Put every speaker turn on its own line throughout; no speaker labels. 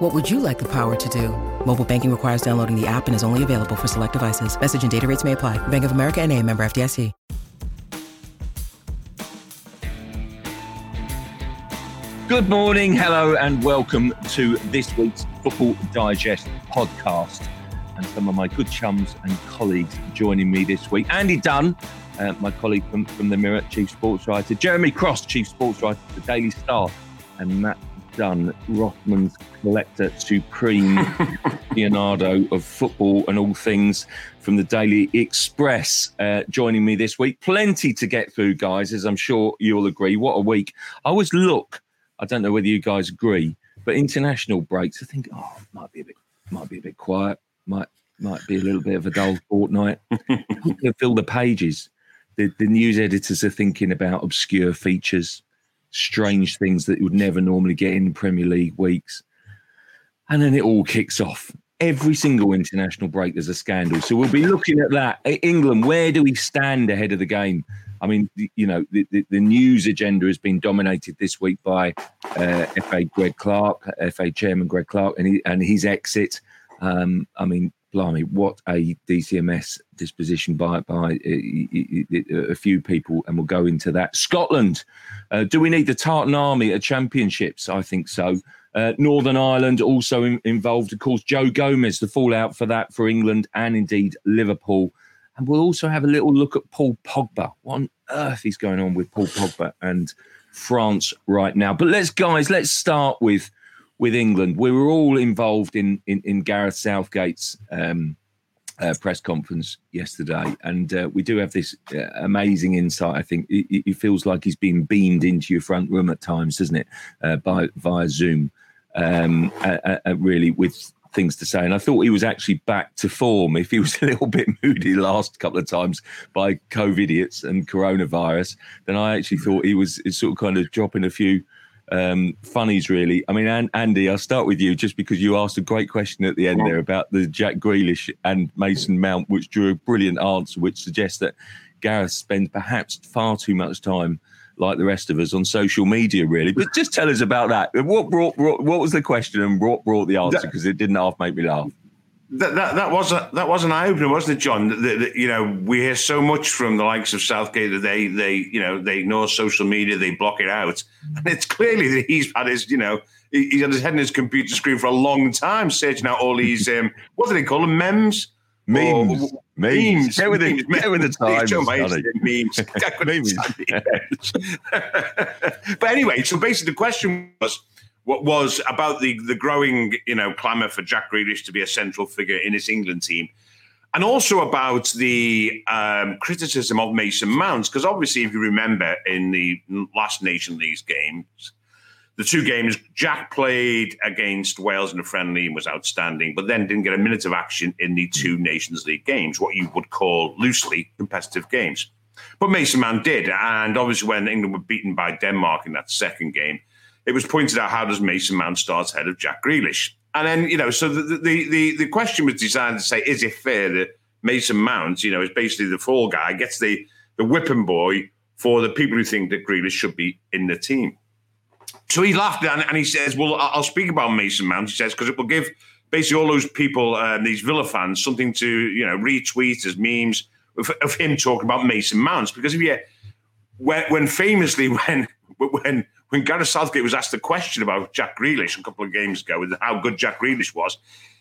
What would you like the power to do? Mobile banking requires downloading the app and is only available for select devices. Message and data rates may apply. Bank of America and a member FDIC.
Good morning, hello, and welcome to this week's Football Digest podcast. And some of my good chums and colleagues joining me this week. Andy Dunn, uh, my colleague from, from the Mirror, Chief Sports Writer. Jeremy Cross, Chief Sports Writer the Daily Star. And Matt Dunn, Rothman's Collector Supreme, Leonardo of football and all things from the Daily Express, uh, joining me this week. Plenty to get through, guys, as I'm sure you'll agree. What a week. I always look I don't know whether you guys agree, but international breaks, I think, oh, might be a bit, might be a bit quiet, might might be a little bit of a dull fortnight. fill the pages. The, the news editors are thinking about obscure features, strange things that you would never normally get in Premier League weeks, and then it all kicks off. Every single international break, there's a scandal. So we'll be looking at that. England, where do we stand ahead of the game? I mean, you know, the, the, the news agenda has been dominated this week by uh, FA Greg Clark, FA Chairman Greg Clark, and, he, and his exit. Um, I mean, blimey, what a DCMS disposition by by a few people, and we'll go into that. Scotland, uh, do we need the Tartan Army at championships? I think so. Uh, Northern Ireland also in, involved, of course. Joe Gomez, the fallout for that for England and indeed Liverpool. And we'll also have a little look at Paul Pogba. What on earth is going on with Paul Pogba and France right now? But let's, guys, let's start with with England. We were all involved in in, in Gareth Southgate's um, uh, press conference yesterday, and uh, we do have this uh, amazing insight. I think it, it, feels like he's been beamed into your front room at times, doesn't it? Uh, by via Zoom, um, really with things to say. And I thought he was actually back to form. If he was a little bit moody last couple of times by COVID idiots and coronavirus, then I actually thought he was sort of kind of dropping a few um, funnies, really. I mean, Andy, I'll start with you just because you asked a great question at the end there about the Jack Grealish and Mason Mount, which drew a brilliant answer, which suggests that Gareth spends perhaps far too much time like the rest of us on social media, really. But just tell us about that. What brought, brought what was the question and what brought the answer? Because it didn't half make me laugh.
That, that, that was a, that was an eye opener, wasn't it, John? That, you know, we hear so much from the likes of Southgate that they they you know they ignore social media, they block it out, and it's clearly that he's had his you know he's had his head in his computer screen for a long time, searching out all these um, what do they call them memes
Memes. Or, memes. Get with,
memes.
Get with the times.
memes. but anyway, so basically the question was what was about the the growing, you know, clamour for Jack Grealish to be a central figure in his England team. And also about the um, criticism of Mason Mount, because obviously, if you remember in the last Nation League games, the two games, Jack played against Wales in a friendly and was outstanding, but then didn't get a minute of action in the two Nations League games, what you would call loosely competitive games. But Mason Mount did. And obviously, when England were beaten by Denmark in that second game, it was pointed out how does Mason Mount start ahead of Jack Grealish? And then, you know, so the, the, the, the question was designed to say, is it fair that Mason Mount, you know, is basically the fall guy, gets the, the whipping boy for the people who think that Grealish should be in the team? So he laughed and, and he says, Well, I'll speak about Mason Mount. He says, because it will give basically all those people, uh, these Villa fans, something to, you know, retweet as memes of, of him talking about Mason Mount. Because if you, when, when famously, when, when, when Gareth Southgate was asked a question about Jack Grealish a couple of games ago, with how good Jack Grealish was,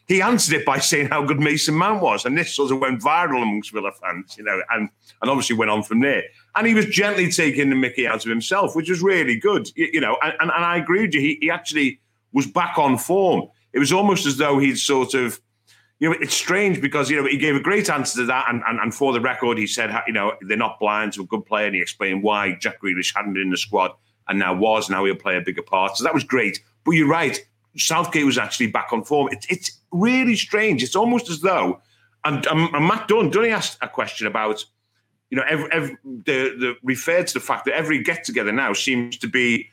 he answered it by saying how good Mason Mount was, and this sort of went viral amongst Villa fans, you know, and and obviously went on from there. And he was gently taking the Mickey out of himself, which was really good, you, you know. And, and, and I agree with you. He, he actually was back on form. It was almost as though he'd sort of, you know, it's strange because you know he gave a great answer to that, and, and, and for the record, he said, you know, they're not blind to a good player, and he explained why Jack Grealish hadn't been in the squad and now was, now he'll play a bigger part. So that was great. But you're right, Southgate was actually back on form. It, it's really strange. It's almost as though, and, and Matt Dunn, Dunn asked a question about you know, every, every, the, the referred to the fact that every get together now seems to be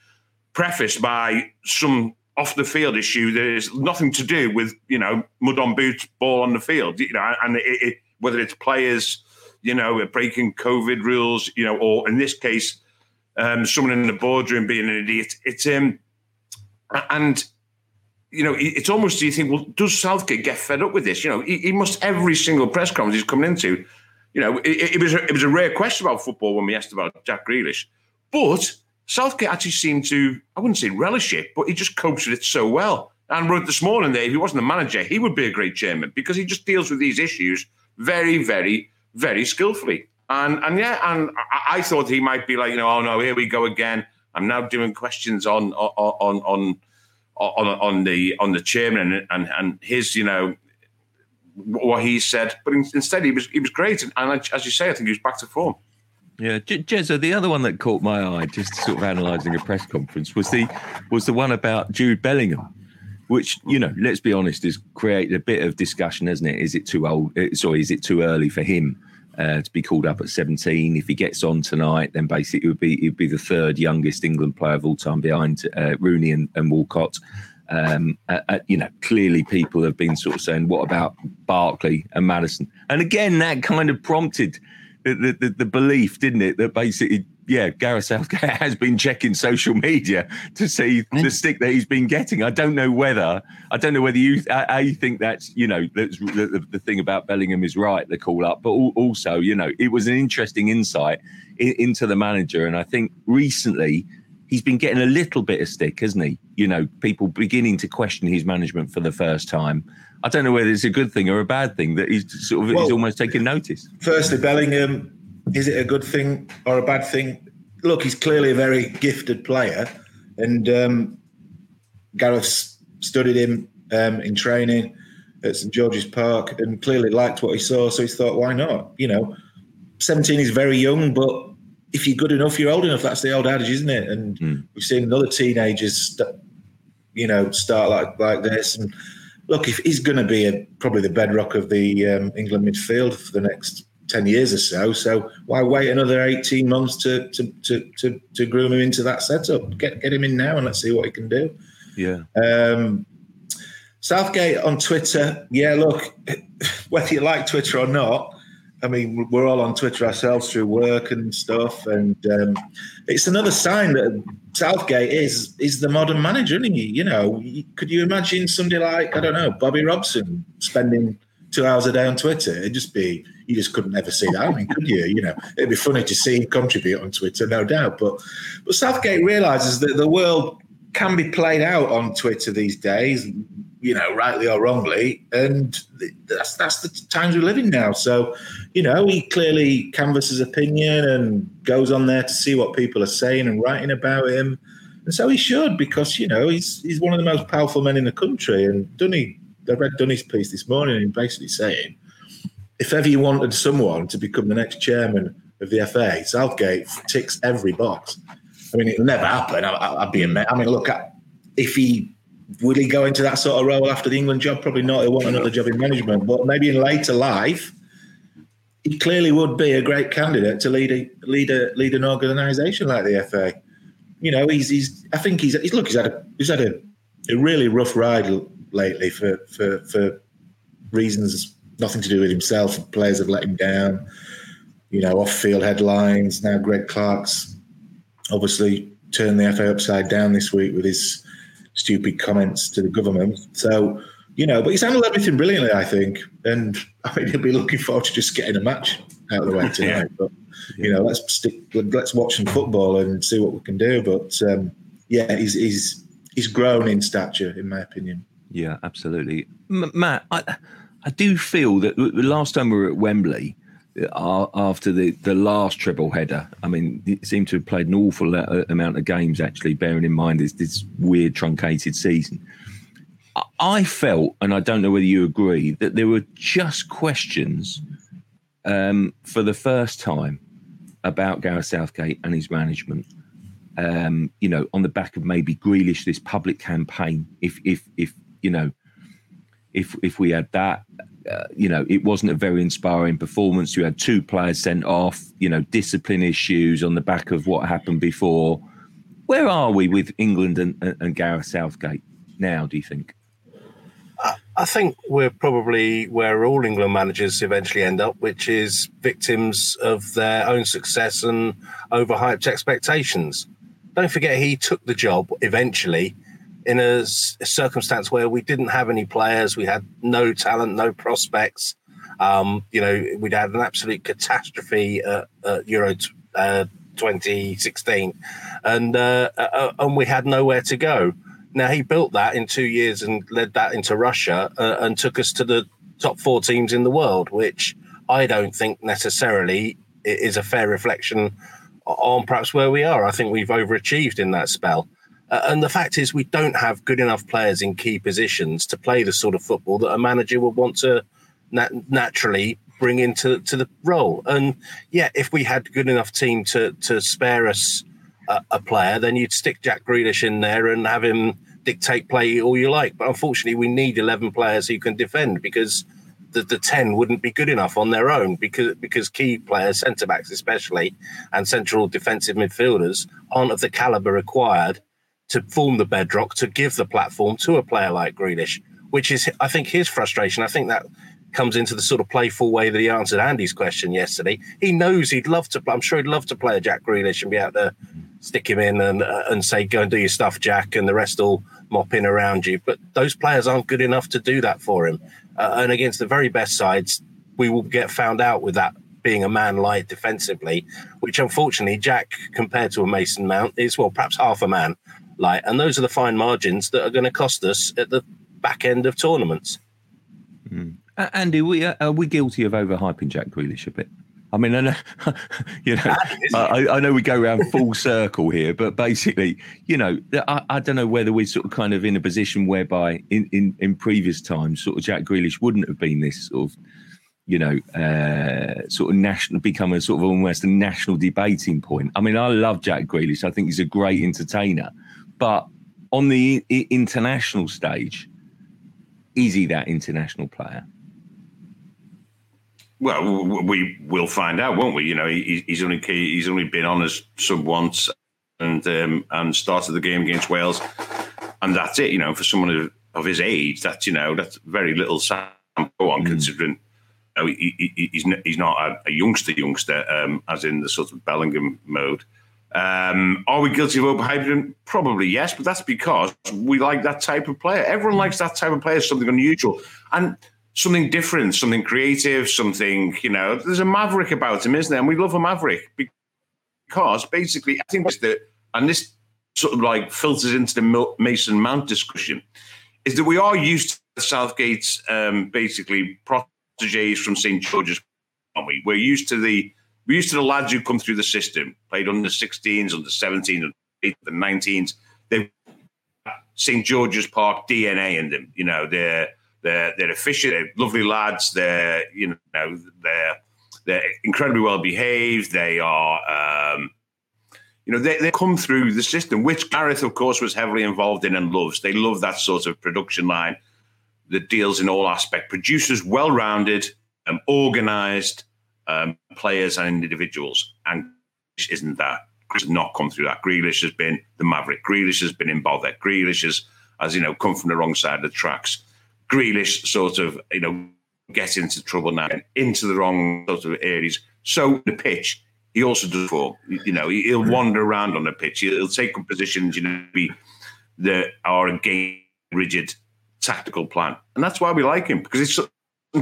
prefaced by some off the field issue that is nothing to do with you know mud on boots, ball on the field. You know, and it, it, whether it's players, you know, breaking COVID rules, you know, or in this case, um, someone in the boardroom being an idiot. It's um, and you know, it's almost you think, well, does Southgate get fed up with this? You know, he, he must every single press conference he's coming into. You know, it, it was a, it was a rare question about football when we asked about Jack Grealish, but Southgate actually seemed to, I wouldn't say relish it, but he just copes with it so well. And wrote this morning that if he wasn't the manager, he would be a great chairman because he just deals with these issues very, very, very skillfully. And and yeah, and I, I thought he might be like, you know, oh no, here we go again. I'm now doing questions on on on on on the on the chairman and and, and his, you know, what he said. But instead, he was he was great. And, and as you say, I think he was back to form.
Yeah, Jezza, the other one that caught my eye, just sort of analysing a press conference, was the was the one about Jude Bellingham, which you know, let's be honest, has created a bit of discussion, hasn't it? Is it too old? Uh, sorry, is it too early for him uh, to be called up at seventeen? If he gets on tonight, then basically it would be would be the third youngest England player of all time behind uh, Rooney and, and Walcott. Um, uh, uh, you know, clearly people have been sort of saying, "What about Barkley and Maddison?" And again, that kind of prompted the, the, the belief, didn't it, that basically, yeah, Gareth Southgate has been checking social media to see the stick that he's been getting. I don't know whether I don't know whether you how you think that's you know that's the, the thing about Bellingham is right the call up, but also you know it was an interesting insight into the manager, and I think recently he's been getting a little bit of stick, hasn't he? You know, people beginning to question his management for the first time. I don't know whether it's a good thing or a bad thing that he's sort of well, he's almost taking notice.
Firstly, Bellingham, is it a good thing or a bad thing? Look, he's clearly a very gifted player, and um, Gareth studied him um, in training at St George's Park and clearly liked what he saw. So he thought, why not? You know, 17 is very young, but if you're good enough, you're old enough. That's the old adage, isn't it? And mm. we've seen other teenagers, you know, start like like this. And look, if he's going to be a, probably the bedrock of the um, England midfield for the next ten years or so, so why wait another eighteen months to to to to, to groom him into that setup? Get get him in now and let's see what he can do.
Yeah.
Um, Southgate on Twitter, yeah. Look, whether you like Twitter or not, I mean, we're all on Twitter ourselves through work and stuff, and um, it's another sign that Southgate is is the modern manager, isn't he? You know, could you imagine somebody like I don't know Bobby Robson spending two hours a day on Twitter? It'd just be you just couldn't ever see that. I mean, could you? You know, it'd be funny to see him contribute on Twitter, no doubt. But but Southgate realizes that the world can be played out on Twitter these days you know, rightly or wrongly. And that's that's the times we live in now. So, you know, he clearly canvasses opinion and goes on there to see what people are saying and writing about him. And so he should, because you know he's he's one of the most powerful men in the country. And Dunny, I read Dunny's piece this morning, and basically saying, if ever you wanted someone to become the next chairman of the FA, Southgate ticks every box. I mean, it'll never happen. I, would be a. I mean, look, if he would he go into that sort of role after the England job? Probably not. He'll want another job in management, but maybe in later life, he clearly would be a great candidate to lead a lead a lead an organisation like the FA. You know, he's he's. I think he's, he's look. He's had a he's had a, a really rough ride lately for for for reasons nothing to do with himself. Players have let him down. You know, off-field headlines. Now Greg Clark's obviously turned the FA upside down this week with his stupid comments to the government. So, you know, but he's handled everything brilliantly, I think. And I mean, he'll be looking forward to just getting a match out of the way tonight. yeah. But you know, let's stick, let's watch some football and see what we can do. But um, yeah, he's he's he's grown in stature, in my opinion.
Yeah, absolutely, M- Matt. I I do feel that the last time we were at Wembley after the, the last treble header. I mean, it seemed to have played an awful amount of games, actually, bearing in mind this, this weird truncated season. I felt, and I don't know whether you agree, that there were just questions um, for the first time about Gareth Southgate and his management. Um, you know, on the back of maybe Grealish, this public campaign. If if if you know, if if we had that, uh, you know, it wasn't a very inspiring performance. You had two players sent off, you know, discipline issues on the back of what happened before. Where are we with England and, and Gareth Southgate now, do you think?
I think we're probably where all England managers eventually end up, which is victims of their own success and overhyped expectations. Don't forget, he took the job eventually in a, circumstance where we didn't have any players, we had no talent, no prospects. Um, you know, we'd had an absolute catastrophe at, at Euro uh, 2016, and uh, uh, and we had nowhere to go. Now he built that in two years and led that into Russia uh, and took us to the top four teams in the world, which I don't think necessarily is a fair reflection on perhaps where we are. I think we've overachieved in that spell. Uh, and the fact is, we don't have good enough players in key positions to play the sort of football that a manager would want to nat- naturally bring into to the role. And yeah, if we had good enough team to to spare us a, a player, then you'd stick Jack Grealish in there and have him dictate play all you like. But unfortunately, we need 11 players who can defend because the, the 10 wouldn't be good enough on their own because because key players, centre backs especially, and central defensive midfielders aren't of the caliber required to form the bedrock to give the platform to a player like Grealish, which is, I think, his frustration. I think that comes into the sort of playful way that he answered Andy's question yesterday. He knows he'd love to. I'm sure he'd love to play a Jack Grealish and be able to stick him in and uh, and say, "Go and do your stuff, Jack," and the rest all mop in around you. But those players aren't good enough to do that for him. Uh, and against the very best sides, we will get found out with that being a man light defensively, which unfortunately Jack, compared to a Mason Mount, is well perhaps half a man light. And those are the fine margins that are going to cost us at the back end of tournaments.
Mm. Uh, Andy, we, uh, are we guilty of overhyping Jack Grealish a bit? I mean, I know, you know, I, I, know we go around full circle here, but basically, you know, I, I, don't know whether we're sort of kind of in a position whereby in, in, in previous times, sort of Jack Grealish wouldn't have been this sort of, you know, uh, sort of national, become a sort of almost a national debating point. I mean, I love Jack Grealish. I think he's a great entertainer, but on the international stage, is he that international player?
Well, we will find out, won't we? You know, he's only he's only been on as sub once, and um, and started the game against Wales, and that's it. You know, for someone of, of his age, that's you know that's very little sample on mm. considering. You know, he, he, he's he's not a, a youngster youngster, um, as in the sort of Bellingham mode. Um, are we guilty of overhyping? Probably yes, but that's because we like that type of player. Everyone likes that type of player, something unusual. And something different, something creative, something, you know, there's a maverick about him, isn't there? And we love a maverick because basically, I think the, and this sort of like filters into the Mason Mount discussion, is that we are used to Southgate's um, basically proteges from St. George's, aren't we? We're used to the, we're used to the lads who come through the system, played under 16s, under 17s, under 19s. They've St. George's Park DNA in them, you know, they're, they're they're efficient, they're lovely lads. They're you know they're they're incredibly well behaved. They are. Um, you know, they, they come through the system, which Gareth, of course, was heavily involved in and loves. They love that sort of production line that deals in all aspect. Producers, well rounded, and organized um, players and individuals. And isn't that. Grealish has not come through that. Grealish has been the maverick. Grealish has been in bother. Grealish has, has, you know, come from the wrong side of the tracks. Grealish sort of, you know, gets into trouble now, and into the wrong sort of areas. So the pitch, he also does for, you know, he'll wander around on the pitch. He'll take up positions, you know, be that are against rigid tactical plan. And that's why we like him, because it's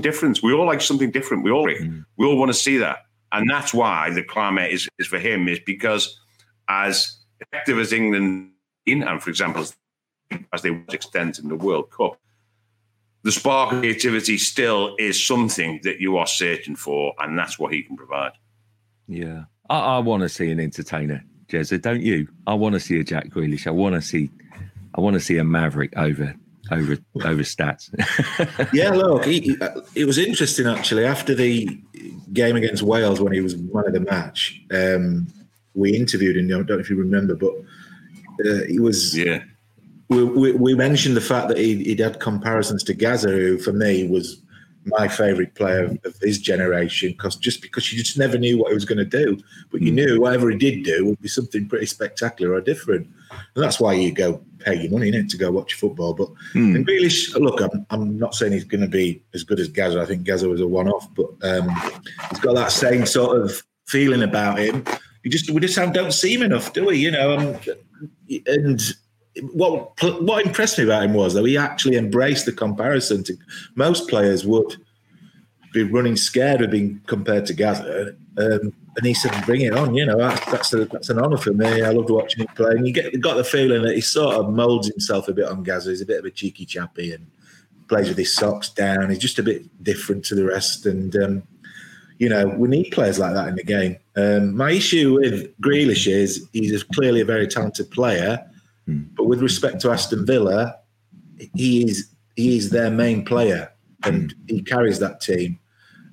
different. We all like something different. We all mm. we all want to see that. And that's why the climate is, is for him, is because as effective as England in, and for example, as they extend in the World Cup, the spark of creativity still is something that you are searching for, and that's what he can provide.
Yeah, I, I want to see an entertainer, Jezza, don't you? I want to see a Jack Grealish. I want to see, I want to see a Maverick over over over stats.
yeah, look, he, it was interesting actually. After the game against Wales, when he was man of the match, um, we interviewed him. I don't know if you remember, but uh, he was
yeah
we, we, mentioned the fact that he, would had comparisons to Gaza, who for me was my favourite player of, of his generation because just because you just never knew what he was going to do, but you knew whatever he did do would be something pretty spectacular or different, and that's why you go pay your money in to go watch football. But
Mm.
and Grealish, look, I'm, I'm not saying he's going to be as good as Gaza. I think Gaza was a one-off, but um, he's got that same sort of feeling about him. You just we just don't see him enough, do we? You know, and, and what what impressed me about him was that he actually embraced the comparison to most players would be running scared of being compared to Gaza. Um, and he said, "Bring it on!" You know, that's that's, a, that's an honour for me. I loved watching him play, and you get got the feeling that he sort of moulds himself a bit on Gaza. He's a bit of a cheeky chappy and plays with his socks down. He's just a bit different to the rest, and um, you know, we need players like that in the game. Um, my issue with Grealish is he's clearly a very talented player, but with respect to Aston Villa, he is he is their main player, and he carries that team.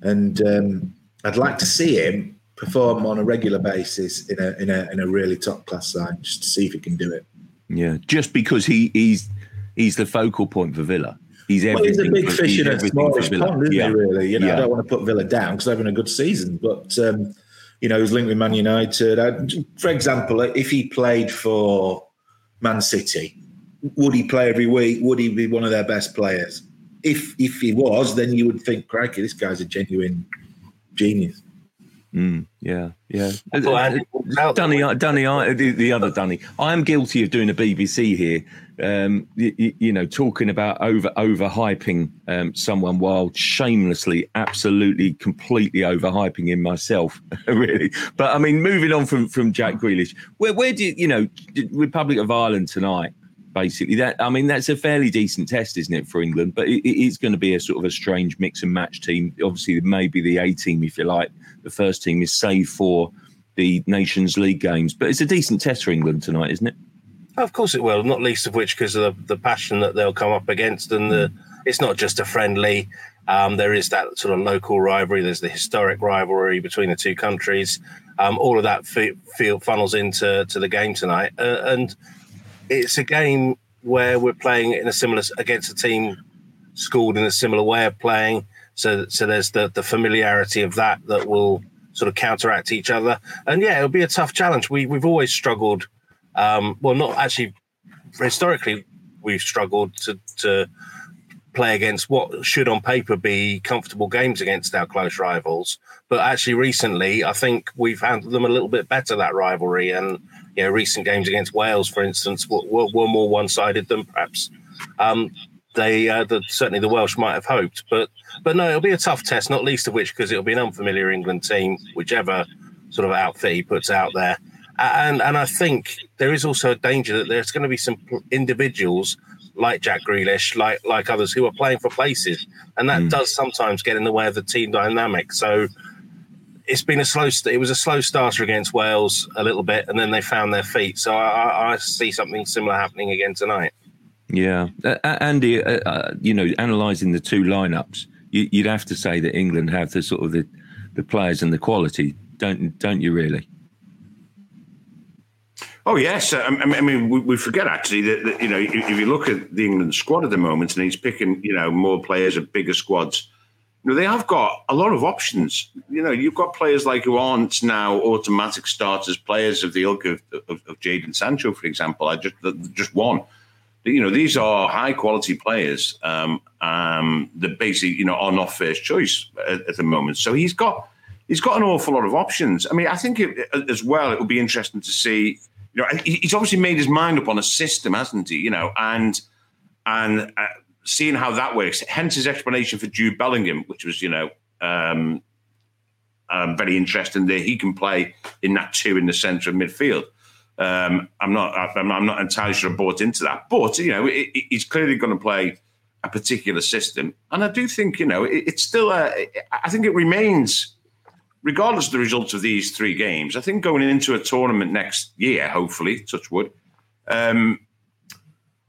And um, I'd like to see him perform on a regular basis in a in a in a really top class side, just to see if he can do it.
Yeah, just because he he's he's the focal point for Villa. He's
Well, he's a big
for-
fish in a smallish pond, isn't
yeah.
he? Really, you know,
Yeah.
I don't want to put Villa down because they're having a good season, but um, you know, he's linked with Man United. I, for example, if he played for Man City, would he play every week? Would he be one of their best players? If if he was, then you would think, crikey, this guy's a genuine genius.
Mm, yeah, yeah.
walked the
Dunny, Dunny, I, the, the other Dunny. I am guilty of doing a BBC here. Um, you, you know, talking about over overhyping um, someone while shamelessly, absolutely, completely overhyping him myself. really, but I mean, moving on from from Jack Grealish, where where do you, you know Republic of Ireland tonight? Basically, that I mean, that's a fairly decent test, isn't it, for England? But it, it is going to be a sort of a strange mix and match team. Obviously, maybe the A team, if you like. The first team is saved for the Nations League games, but it's a decent test for England tonight, isn't it?
Of course it will, not least of which because of the, the passion that they'll come up against. And the, it's not just a friendly, um, there is that sort of local rivalry, there's the historic rivalry between the two countries. Um, all of that fe- feel funnels into to the game tonight. Uh, and it's a game where we're playing in a similar against a team schooled in a similar way of playing. So, so there's the, the familiarity of that that will sort of counteract each other. And yeah, it'll be a tough challenge. We we've always struggled. Um, well, not actually historically, we've struggled to to play against what should on paper be comfortable games against our close rivals. But actually, recently, I think we've handled them a little bit better that rivalry. And you know, recent games against Wales, for instance, were, were, more one-sided than perhaps um, they uh, the, certainly the Welsh might have hoped. But but no, it'll be a tough test, not least of which because it'll be an unfamiliar England team, whichever sort of outfit he puts out there. And and I think there is also a danger that there's going to be some individuals like Jack Grealish, like like others who are playing for places, and that does sometimes get in the way of the team dynamic. So it's been a slow. It was a slow starter against Wales a little bit, and then they found their feet. So I, I, I see something similar happening again tonight.
Yeah, uh, Andy, uh, uh, you know, analysing the two lineups, you, you'd have to say that England have the sort of the, the players and the quality, don't don't you? Really?
Oh yes, I, I mean we, we forget actually that, that you know if, if you look at the England squad at the moment, and he's picking you know more players of bigger squads. You know, they have got a lot of options. You know, you've got players like who aren't now automatic starters, players of the ilk of, of, of Jadon Sancho, for example. I just just one. You know, these are high quality players um, um, that basically you know are not first choice at, at the moment. So he's got he's got an awful lot of options. I mean, I think it, as well it will be interesting to see. You know, he's obviously made his mind up on a system, hasn't he? You know, and and uh, seeing how that works. Hence his explanation for Jude Bellingham, which was you know um, um, very interesting. That he can play in that two in the centre of midfield. Um, I'm not I'm, I'm not entirely sure I bought into that, but you know it, it- he's clearly going to play a particular system, and I do think you know it, it's still a. I think it remains regardless of the results of these three games, I think going into a tournament next year, hopefully, touch wood, um,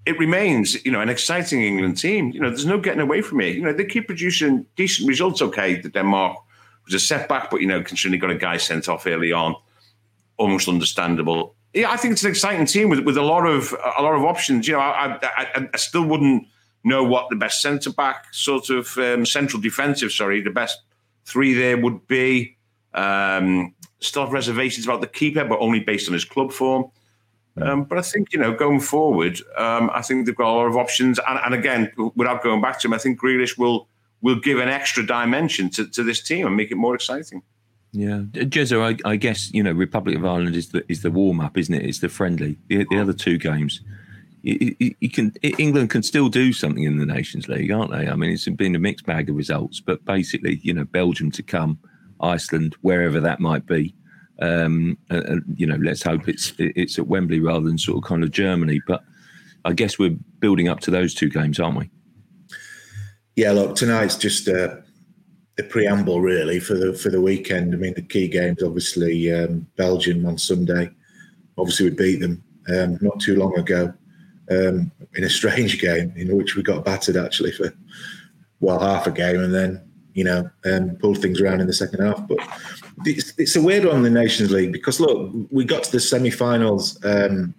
it remains, you know, an exciting England team. You know, there's no getting away from it. You know, they keep producing decent results. Okay, the Denmark was a setback, but you know, considering they got a guy sent off early on, almost understandable. Yeah, I think it's an exciting team with, with a lot of a lot of options. You know, I, I, I, still wouldn't know what the best centre back, sort of um, central defensive, sorry, the best three there would be. Um, still have reservations about the keeper, but only based on his club form. Um, but I think, you know, going forward, um, I think they've got a lot of options. And, and, again, without going back to him, I think Grealish will will give an extra dimension to, to this team and make it more exciting.
Yeah, Jezza, I, I, guess you know Republic of Ireland is the is the warm up, isn't it? It's the friendly. The, the other two games, you, you, you, can England can still do something in the Nations League, aren't they? I mean, it's been a mixed bag of results, but basically, you know, Belgium to come, Iceland, wherever that might be. Um, and, and, you know, let's hope it's it's at Wembley rather than sort of kind of Germany. But I guess we're building up to those two games, aren't we?
Yeah, look, tonight's just a, a preamble really for the for the weekend. I mean, the key games obviously um, Belgium on Sunday. Obviously, we beat them um, not too long ago um, in a strange game in which we got battered actually for well half a game, and then you know um, pulled things around in the second half. But it's, it's, a weird one in the Nations League because look, we got to the semi-finals um,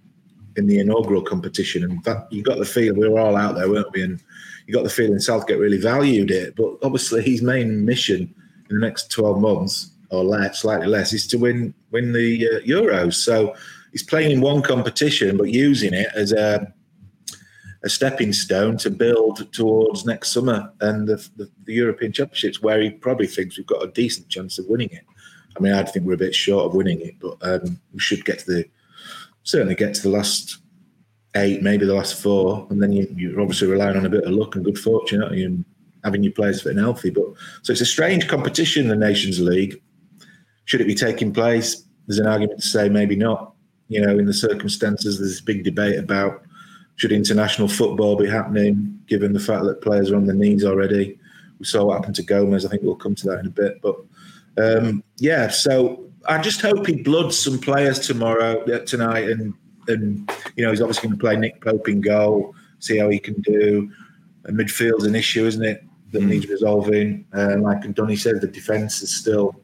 in the inaugural competition, and that, you got the feel we were all out there, weren't we? And you got the feeling Southgate really valued it. But obviously, his main mission in the next twelve months or less, slightly less, is to win win the uh, Euros. So he's playing in one competition, but using it as a a stepping stone to build towards next summer and the, the, the, European Championships, where he probably thinks we've got a decent chance of winning it. I mean, I think we're a bit short of winning it, but um, we should get to the certainly get to the last eight, maybe the last four, and then you, you're obviously relying on a bit of luck and good fortune, aren't you, and having your players fit and healthy. But so it's a strange competition, the Nations League. Should it be taking place? There's an argument to say maybe not. You know, in the circumstances, there's this big debate about should international football be happening, given the fact that players are on their knees already. We saw what happened to Gomez. I think we'll come to that in a bit. But um, yeah, so I just hope he bloods some players tomorrow, uh, tonight, and and you know he's obviously going to play Nick Pope in goal, see how he can do. And midfield's an issue, isn't it? That mm. needs resolving. Uh, like Donny said, the defence is still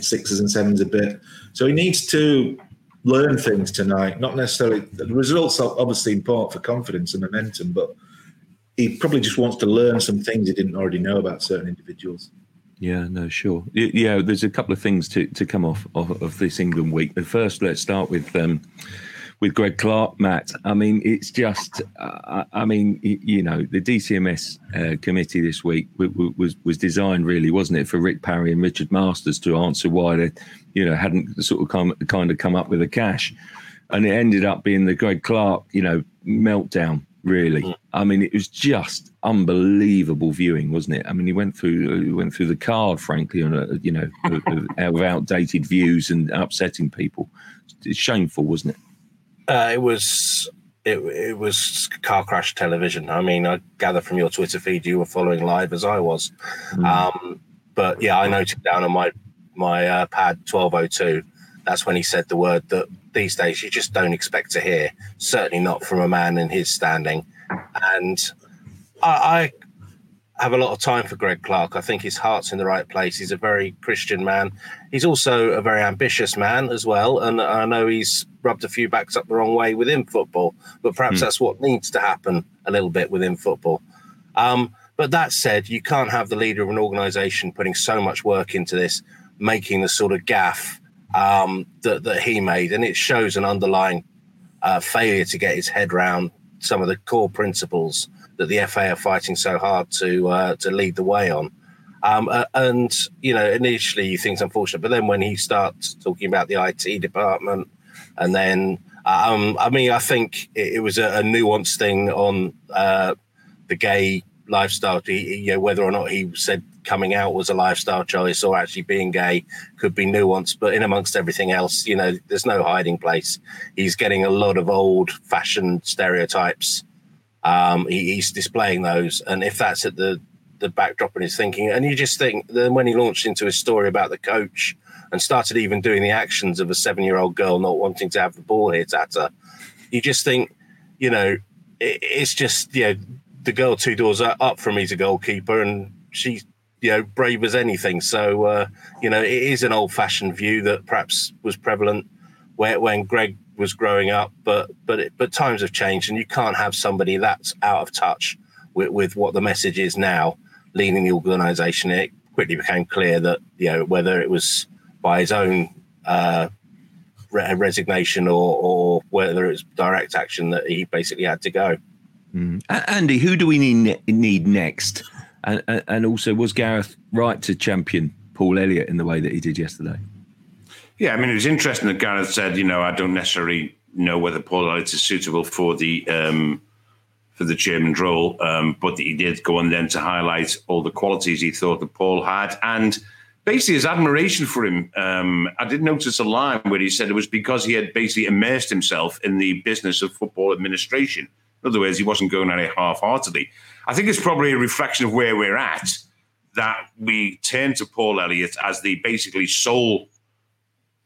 sixes and sevens a bit. So he needs to learn things tonight. Not necessarily the results are obviously important for confidence and momentum, but he probably just wants to learn some things he didn't already know about certain individuals.
Yeah, no, sure. Yeah, there's a couple of things to, to come off of, of this England week. But first, let's start with um, with Greg Clark, Matt. I mean, it's just, uh, I mean, you know, the DCMS uh, committee this week was was designed really, wasn't it, for Rick Parry and Richard Masters to answer why they you know, hadn't sort of come, kind of come up with the cash. And it ended up being the Greg Clark, you know, meltdown, really. Mm. I mean, it was just unbelievable viewing, wasn't it? I mean, he went through he went through the card, frankly, on a, you know, with outdated views and upsetting people. It's shameful, wasn't it?
Uh, it was it, it was car crash television. I mean, I gather from your Twitter feed you were following live as I was. Mm. Um, but yeah, I noted down on my my uh, pad 1202, that's when he said the word that these days you just don't expect to hear, certainly not from a man in his standing. And I, I have a lot of time for Greg Clark. I think his heart's in the right place. He's a very Christian man. He's also a very ambitious man as well. And I know he's rubbed a few backs up the wrong way within football, but perhaps mm. that's what needs to happen a little bit within football. Um, but that said, you can't have the leader of an organization putting so much work into this making the sort of gaff um, that, that he made. And it shows an underlying uh, failure to get his head around some of the core principles that the FA are fighting so hard to uh, to lead the way on. Um, uh, and you know, initially you think it's unfortunate, but then when he starts talking about the IT department, and then um, I mean, I think it, it was a, a nuanced thing on uh, the gay lifestyle. He, you know, whether or not he said coming out was a lifestyle choice or actually being gay could be nuanced. But in amongst everything else, you know, there's no hiding place. He's getting a lot of old fashioned stereotypes. Um, he, he's displaying those. And if that's at the, the backdrop in his thinking, and you just think then when he launched into his story about the coach and started even doing the actions of a seven year old girl not wanting to have the ball hit at her, you just think, you know, it, it's just, you know, the girl two doors up from me's a goalkeeper and she's you know brave as anything. So uh, you know it is an old fashioned view that perhaps was prevalent where, when Greg was growing up, but but it, but times have changed, and you can't have somebody that's out of touch with, with what the message is now, leading the organisation, it quickly became clear that you know whether it was by his own uh, re- resignation or, or whether it was direct action that he basically had to go.
Mm. Andy, who do we need need next? And, and also, was Gareth right to champion Paul Elliott in the way that he did yesterday?
Yeah, I mean, it was interesting that Gareth said, you know, I don't necessarily know whether Paul Elliott is suitable for the um, for the chairman role, um, but he did go on then to highlight all the qualities he thought that Paul had, and basically his admiration for him. Um, I did notice a line where he said it was because he had basically immersed himself in the business of football administration. In other words, he wasn't going at it half-heartedly. I think it's probably a reflection of where we're at that we turn to Paul Elliott as the basically sole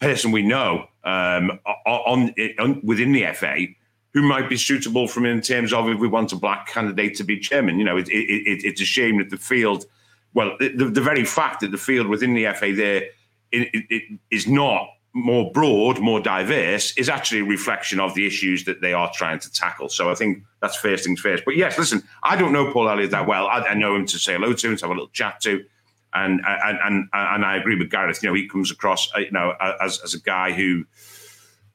person we know um, on, on, within the FA who might be suitable from in terms of if we want a black candidate to be chairman. You know, it, it, it, it's a shame that the field, well, the, the, very fact that the field within the FA there is not more broad, more diverse, is actually a reflection of the issues that they are trying to tackle. So I think that's first things first. But yes, listen, I don't know Paul Elliott that well. I, I know him to say hello to, and to have a little chat to. And, and and and I agree with Gareth. You know, he comes across, uh, you know, as, as a guy who,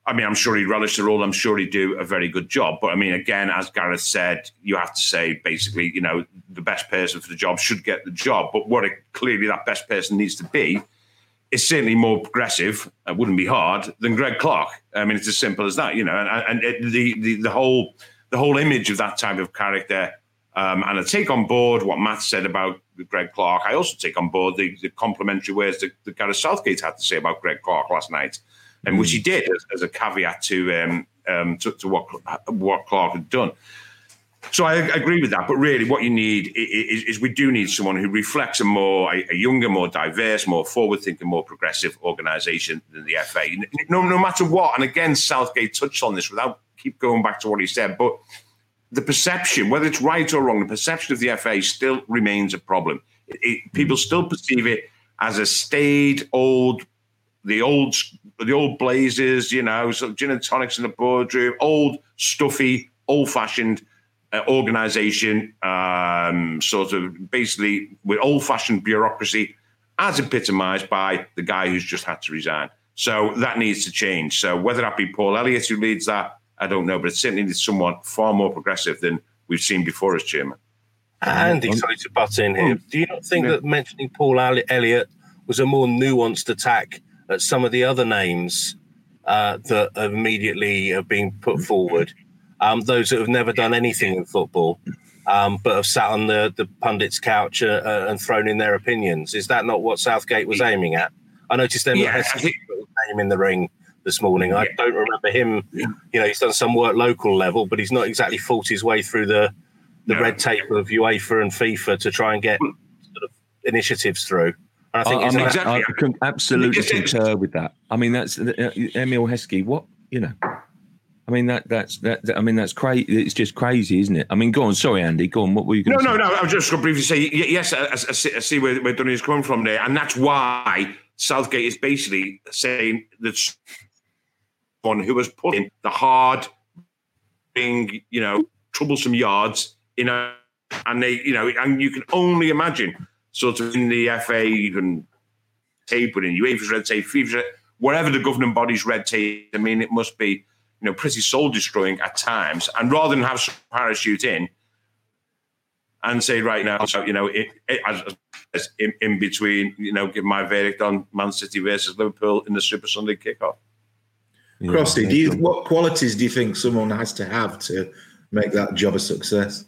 I mean, I'm sure he'd relish the role. I'm sure he'd do a very good job. But I mean, again, as Gareth said, you have to say basically, you know, the best person for the job should get the job. But what it, clearly that best person needs to be is certainly more progressive. It wouldn't be hard than Greg Clark. I mean, it's as simple as that, you know. And, and it, the, the the whole the whole image of that type of character. Um, and I take on board what Matt said about Greg Clark. I also take on board the, the complimentary words that, that Gareth Southgate had to say about Greg Clark last night, and mm. which he did as, as a caveat to, um, um, to, to what what Clark had done. So I agree with that, but really, what you need is, is we do need someone who reflects a more a, younger, more diverse, more forward-thinking, more progressive organisation than the FA. No, no matter what. And again, Southgate touched on this without keep going back to what he said, but the perception, whether it's right or wrong, the perception of the FA still remains a problem. It, it, people mm-hmm. still perceive it as a staid, old, the old, the old blazers, you know, sort of gin and tonics in the boardroom, old, stuffy, old-fashioned organization, um, sort of basically with old fashioned bureaucracy, as epitomized by the guy who's just had to resign. So that needs to change. So whether that be Paul Elliott who leads that, I don't know, but it certainly needs someone far more progressive than we've seen before as chairman.
Andy, sorry to butt in here. Do you not think yeah. that mentioning Paul Elliott was a more nuanced attack at some of the other names uh, that have immediately are being put forward? Um, those that have never done anything in football, um, but have sat on the, the pundit's couch uh, uh, and thrown in their opinions. Is that not what Southgate was aiming at? I noticed them yeah, think... name in the ring this morning. I don't remember him. You know, he's done some work local level, but he's not exactly fought his way through the the no. red tape of UEFA and FIFA to try and get sort of initiatives through.
And I think I, I mean, exactly. I can absolutely concur with that. I mean, that's uh, Emile Heskey. What you know, I mean that that's that. I mean that's crazy. It's just crazy, isn't it? I mean, go on. Sorry, Andy. Go on. What were you going
no,
to
no, say? No, no, I was just going to briefly say yes. I, I, I see where, where is coming from there, and that's why Southgate is basically saying that one who has put in the hard, being you know troublesome yards, you know, and they you know, and you can only imagine sort of in the FA, even tape within UEFA's red tape, FIFA's, whatever the governing body's red tape. I mean, it must be you know, pretty soul destroying at times. And rather than have parachute in and say right now, so, you know, it, it, as, as in, in, between, you know, give my verdict on Man City versus Liverpool in the Super Sunday kickoff.
Yeah, Crossy, do you what qualities do you think someone has to have to make that job a success?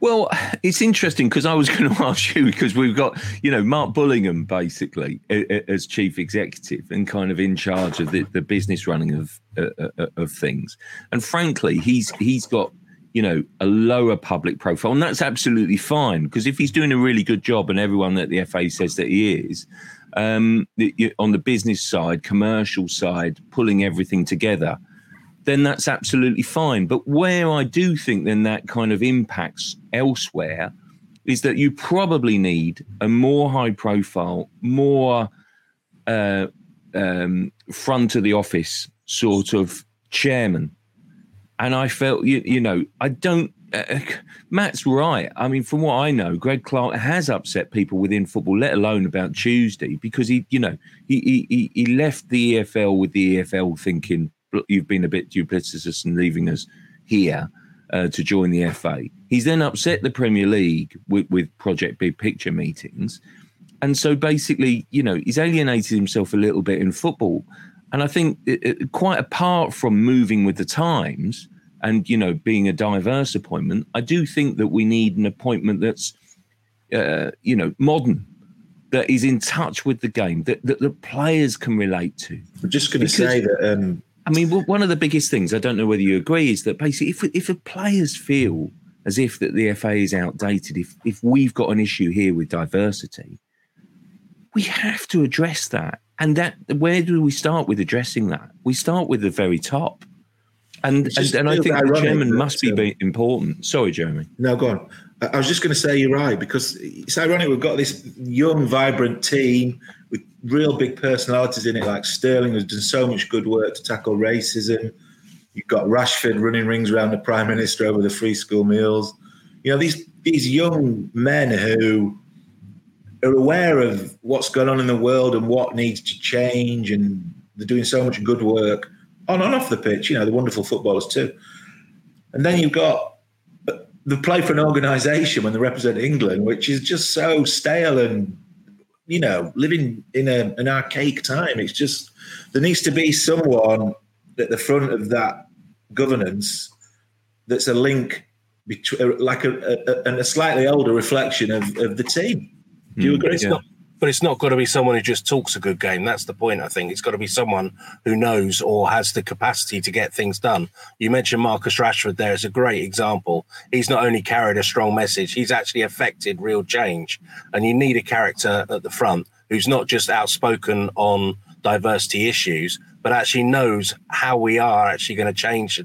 Well, it's interesting because I was going to ask you because we've got, you know, Mark Bullingham basically as chief executive and kind of in charge of the, the business running of uh, uh, of things. And frankly, he's he's got, you know, a lower public profile, and that's absolutely fine because if he's doing a really good job, and everyone at the FA says that he is, um, on the business side, commercial side, pulling everything together then that's absolutely fine. But where I do think then that kind of impacts elsewhere is that you probably need a more high profile, more uh, um, front of the office sort of chairman. And I felt, you, you know, I don't, uh, Matt's right. I mean, from what I know, Greg Clark has upset people within football, let alone about Tuesday, because he, you know, he he he left the EFL with the EFL thinking you've been a bit duplicitous and leaving us here uh, to join the FA. He's then upset the Premier League with, with Project Big Picture meetings, and so basically, you know, he's alienated himself a little bit in football. And I think, it, it, quite apart from moving with the times and you know being a diverse appointment, I do think that we need an appointment that's uh, you know modern, that is in touch with the game, that that the players can relate to.
I'm just going to say that. Um,
I mean, one of the biggest things I don't know whether you agree is that basically, if if the players feel as if that the FA is outdated, if if we've got an issue here with diversity, we have to address that. And that where do we start with addressing that? We start with the very top. And and, and I think the chairman must be um, important. Sorry, Jeremy.
No, go on. I was just going to say you're right because it's ironic. We've got this young, vibrant team with real big personalities in it, like Sterling, who's done so much good work to tackle racism. You've got Rashford running rings around the Prime Minister over the free school meals. You know, these these young men who are aware of what's going on in the world and what needs to change, and they're doing so much good work on and off the pitch. You know, they're wonderful footballers too. And then you've got the play for an organisation when they represent England, which is just so stale and you know living in a, an archaic time. It's just there needs to be someone at the front of that governance that's a link between, like a, a, a slightly older reflection of, of the team. Do you hmm, agree?
Yeah but it's not got to be someone who just talks a good game. That's the point, I think. It's got to be someone who knows or has the capacity to get things done. You mentioned Marcus Rashford there as a great example. He's not only carried a strong message, he's actually affected real change. And you need a character at the front who's not just outspoken on diversity issues, but actually knows how we are actually going to change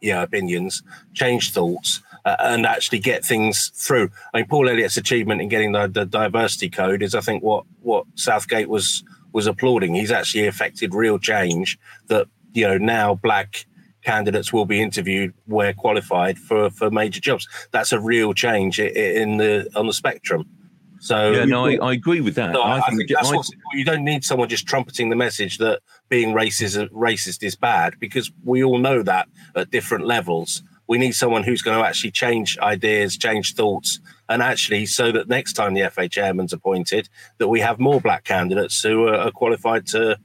you know, opinions, change thoughts, uh, and actually get things through. I mean, Paul Elliott's achievement in getting the, the, diversity code is, I think, what what Southgate was was applauding. He's actually affected real change that you know now black candidates will be interviewed where qualified for for major jobs. That's a real change in the on the spectrum. So
yeah, no, I, I agree with that.
I, I, think, that's I, what you don't need someone just trumpeting the message that being racist racist is bad because we all know that at different levels we need someone who's going to actually change ideas, change thoughts, and actually so that next time the FA chairman's appointed, that we have more black candidates who are, qualified to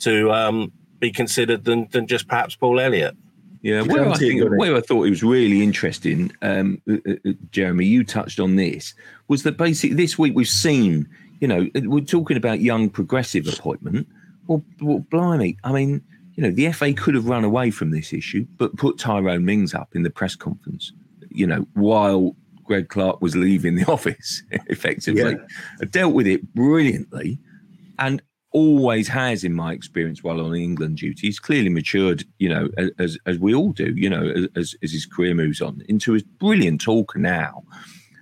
to um, be considered than than just perhaps Paul Elliott.
Yeah, where I, think, where I thought it was really interesting, um, uh, uh, uh, Jeremy, you touched on this, was that basically this week we've seen, you know, we're talking about young progressive appointment. Well, well blimey, I mean, you know, the FA could have run away from this issue, but put Tyrone Mings up in the press conference, you know, while Greg Clarke was leaving the office, effectively. Yeah. Dealt with it brilliantly and always has, in my experience, while on England duty. He's clearly matured, you know, as, as we all do, you know, as, as his career moves on into a brilliant talker now.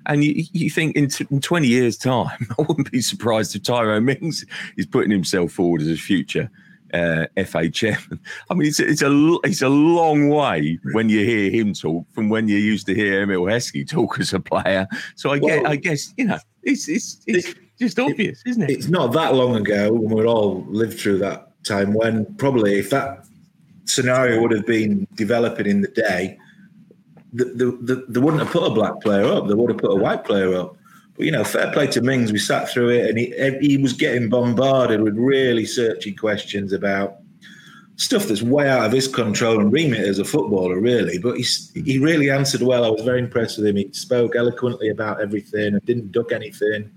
And you, you think in, t- in 20 years' time, I wouldn't be surprised if Tyrone Mings is putting himself forward as a future uh, FA chairman. I mean, it's, it's a it's a long way when you hear him talk from when you used to hear Emile Heskey talk as a player. So I well, guess I guess you know it's it's it's it, just obvious, is not it?
It's not that long ago when we all lived through that time when probably if that scenario would have been developing in the day, the, the, the, they wouldn't have put a black player up. They would have put a white player up. But you know, fair play to Mings. We sat through it, and he he was getting bombarded with really searching questions about stuff that's way out of his control and remit as a footballer, really. But he's, he really answered well. I was very impressed with him. He spoke eloquently about everything and didn't duck anything.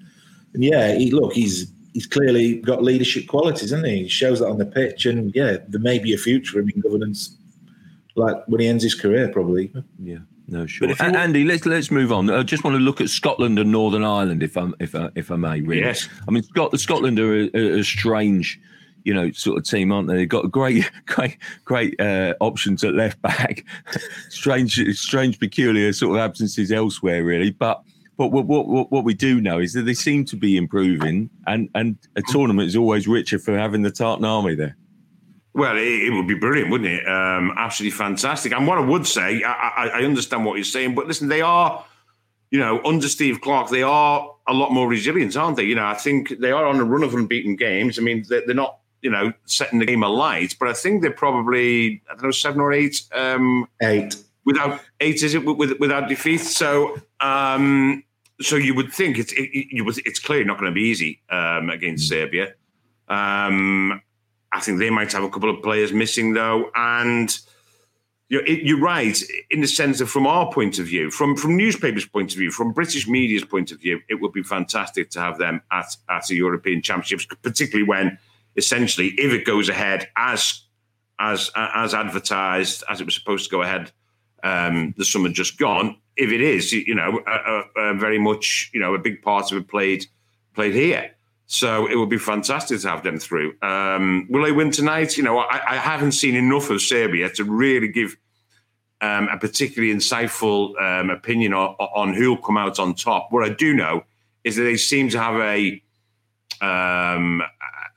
And yeah, he look, he's he's clearly got leadership qualities, isn't he? He shows that on the pitch, and yeah, there may be a future for him in governance, like when he ends his career, probably.
Yeah. No, sure. Andy, let's let's move on. I just want to look at Scotland and Northern Ireland, if I if I, if I may. Really,
yes.
I mean, Scot- Scotland are a, a, a, strange, you know, sort of team, aren't they? They've got great, great, great uh, options at left back. strange, strange, peculiar sort of absences elsewhere, really. But but what, what what we do know is that they seem to be improving, and and a tournament is always richer for having the Tartan Army there.
Well, it, it, would be brilliant, wouldn't it? Um, absolutely fantastic. And what I would say, I, I, I, understand what you're saying, but listen, they are, you know, under Steve Clarke, they are a lot more resilient, aren't they? You know, I think they are on a run of unbeaten games. I mean, they're, they're not, you know, setting the game alight, but I think they're probably, I don't know, seven or eight. Um,
eight.
Without eight, is it with, without defeat? So, um, so you would think it's it, you it's clearly not going to be easy um, against Serbia. Um, I think they might have a couple of players missing though, and you're, you're, right in the sense that from our point of view, from from newspapers' point of view, from British media's point of view, it would be fantastic to have them at at the European Championships, particularly when essentially if it goes ahead as as as advertised as it was supposed to go ahead um, the summer just gone. If it is, you know, very much, you know, a big part of it played played here. So it would be fantastic to have them through. Um, will they win tonight? You know, I, I, haven't seen enough of Serbia to really give um, a particularly insightful um, opinion on, on, who'll come out on top. What I do know is that they seem to have a um,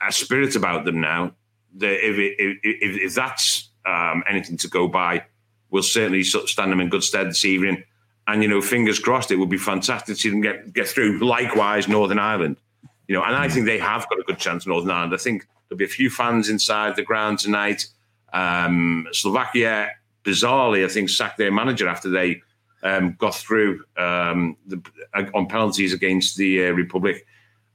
a spirit about them now. That if, if, if, if that's um, anything to go by, we'll certainly stand them in good stead this evening. And you know, fingers crossed, it would be fantastic to see them get get through. Likewise, Northern Ireland. You know, and I think they have got a good chance, Northern Ireland. I think there'll be a few fans inside the ground tonight. Um, Slovakia, bizarrely, I think sacked their manager after they um, got through um, the, uh, on penalties against the uh, Republic,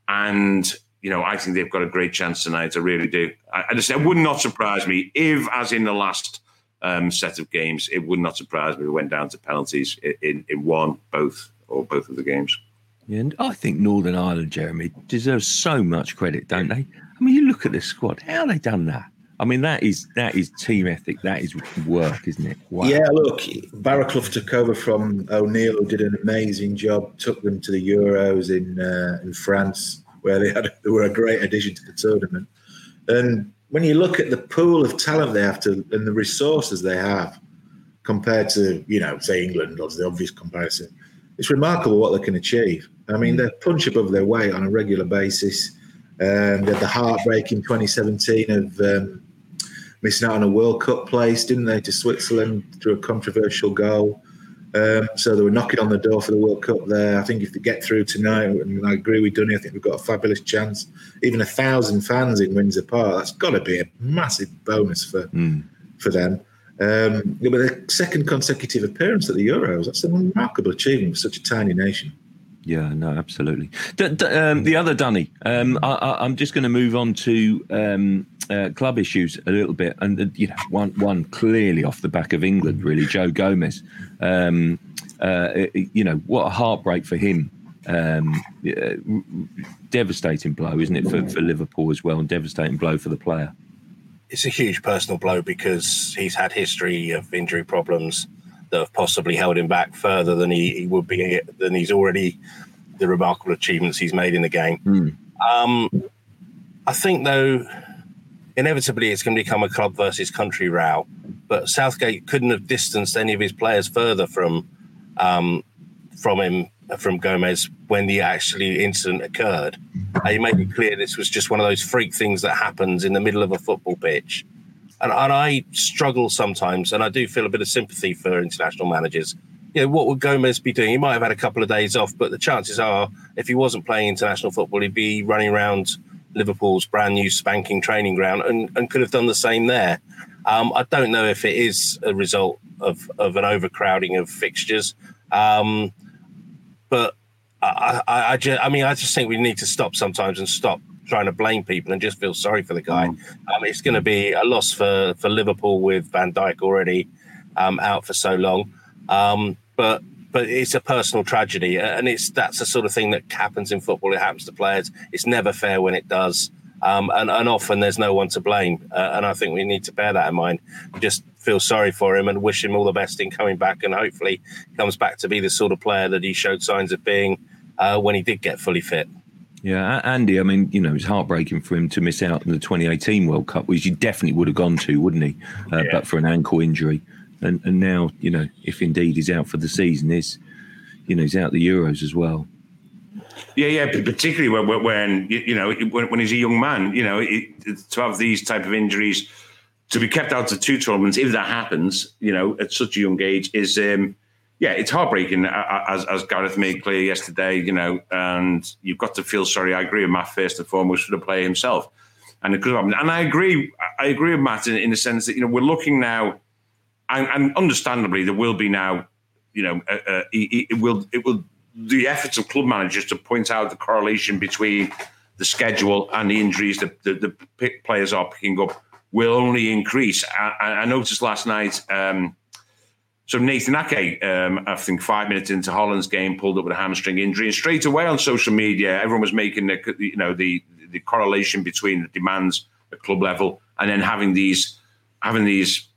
and you know, I think they've got a great chance tonight. I really do. I, I just it would not surprise me if, as in the last um, set of games, it would not surprise me if we went down to penalties in, in, in one, both, or both of the games.
And I think Northern Ireland, Jeremy, deserves so much credit, don't they? I mean, you look at this squad. How they done that? I mean, that is that is team ethic. That is work, isn't it?
Wow. Yeah, look, Baraclough took over from O'Neill, who did an amazing job. Took them to the Euros in uh, in France, where they had they were a great addition to the tournament. And when you look at the pool of talent they have to and the resources they have compared to you know say England, was the obvious comparison, it's remarkable what they can achieve. I mean, they punch above their weight on a regular basis. Um, they had the heartbreak in 2017 of um, missing out on a World Cup place, didn't they, to Switzerland through a controversial goal. Um, so they were knocking on the door for the World Cup there. I think if they get through tonight, and I agree with Dunny, I think we've got a fabulous chance. Even a thousand fans in Windsor Park, that's got to be a massive bonus for mm. for them. Um, but a second consecutive appearance at the Euros, that's a remarkable achievement for such a tiny nation.
Yeah, no, absolutely. D- d- um, the other Dunny, um, I, am just going to move on to um, uh, club issues a little bit, and uh, you know, one one clearly off the back of England, really, Joe Gomez. Um, uh, you know, what a heartbreak for him. Um, devastating blow, isn't it, for, for Liverpool as well, and devastating blow for the player.
It's a huge personal blow because he's had history of injury problems that have possibly held him back further than he, he would be than he's already the remarkable achievements he's made in the game. Mm. Um, I think though, inevitably it's going to become a club versus country row. But Southgate couldn't have distanced any of his players further from um, from him from Gomez when the actually incident occurred. Uh, he made it clear this was just one of those freak things that happens in the middle of a football pitch and, and I struggle sometimes, and I do feel a bit of sympathy for international managers. You know, what would Gomez be doing? He might have had a couple of days off, but the chances are, if he wasn't playing international football, he'd be running around Liverpool's brand new spanking training ground and, and could have done the same there. Um, I don't know if it is a result of, of an overcrowding of fixtures, um, but I, I, I, just, I mean, I just think we need to stop sometimes and stop trying to blame people and just feel sorry for the guy. Mm. Um, it's going to be a loss for for Liverpool with Van Dijk already um, out for so long. Um, but but it's a personal tragedy, and it's that's the sort of thing that happens in football. It happens to players. It's never fair when it does, um, and, and often there's no one to blame. Uh, and I think we need to bear that in mind. Just feel sorry for him and wish him all the best in coming back, and hopefully comes back to be the sort of player that he showed signs of being uh, when he did get fully fit.
Yeah, Andy. I mean, you know, it's heartbreaking for him to miss out on the 2018 World Cup, which he definitely would have gone to, wouldn't he? Uh, yeah. But for an ankle injury, and and now, you know, if indeed he's out for the season, is you know, he's out the Euros as well.
Yeah, yeah, particularly when, when you know when, when he's a young man, you know, it, to have these type of injuries to be kept out of two tournaments, if that happens, you know, at such a young age, is um, yeah, it's heartbreaking. As, as Gareth made clear yesterday, you know, and you've got to feel sorry. I agree with Matt first and foremost for the player himself, and it could. And I agree, I agree with Matt in, in the sense that you know we're looking now, and, and understandably there will be now, you know, uh, uh, it, it will it will the efforts of club managers to point out the correlation between the schedule and the injuries that the, the players are picking up will only increase. I, I noticed last night. Um, so Nathan Ake, um, I think five minutes into Holland's game, pulled up with a hamstring injury, and straight away on social media, everyone was making the you know the the correlation between the demands at club level and then having these having these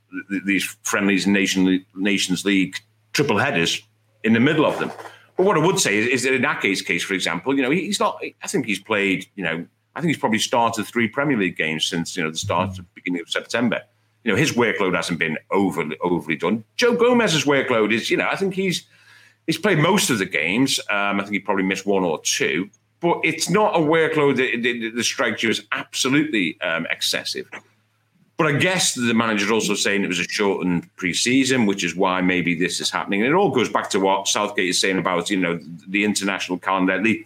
these friendlies and nation nations league triple headers in the middle of them. But what I would say is, is that in Ake's case, for example, you know he's not. I think he's played you know I think he's probably started three Premier League games since you know the start of the beginning of September. You know his workload hasn't been overly overly done. Joe Gomez's workload is you know I think he's he's played most of the games. Um, I think he probably missed one or two, but it's not a workload that, that, that strikes you as absolutely um, excessive. But I guess the manager's also saying it was a shortened pre-season, which is why maybe this is happening. And it all goes back to what Southgate is saying about you know the international calendar, the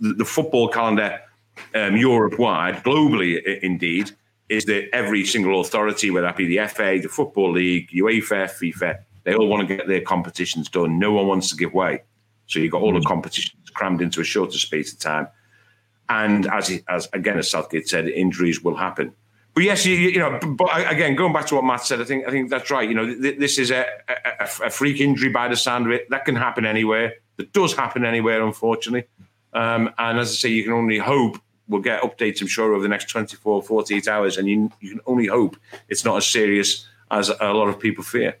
the, the football calendar um, Europe wide, globally indeed, is that every single authority, whether that be the FA, the Football League, UEFA, FIFA, they all want to get their competitions done. No one wants to give way. So you've got all the competitions crammed into a shorter space of time. And as, as again, as Southgate said, injuries will happen. But yes, you, you, know, but again, going back to what Matt said, I think I think that's right. You know, th- this is a, a, a, freak injury by the sound of it. That can happen anywhere. That does happen anywhere, unfortunately. Um, and as I say, you can only hope we'll get updates, I'm sure, over the next 24, 48 hours. And you, you can only hope it's not as serious as a lot of people fear.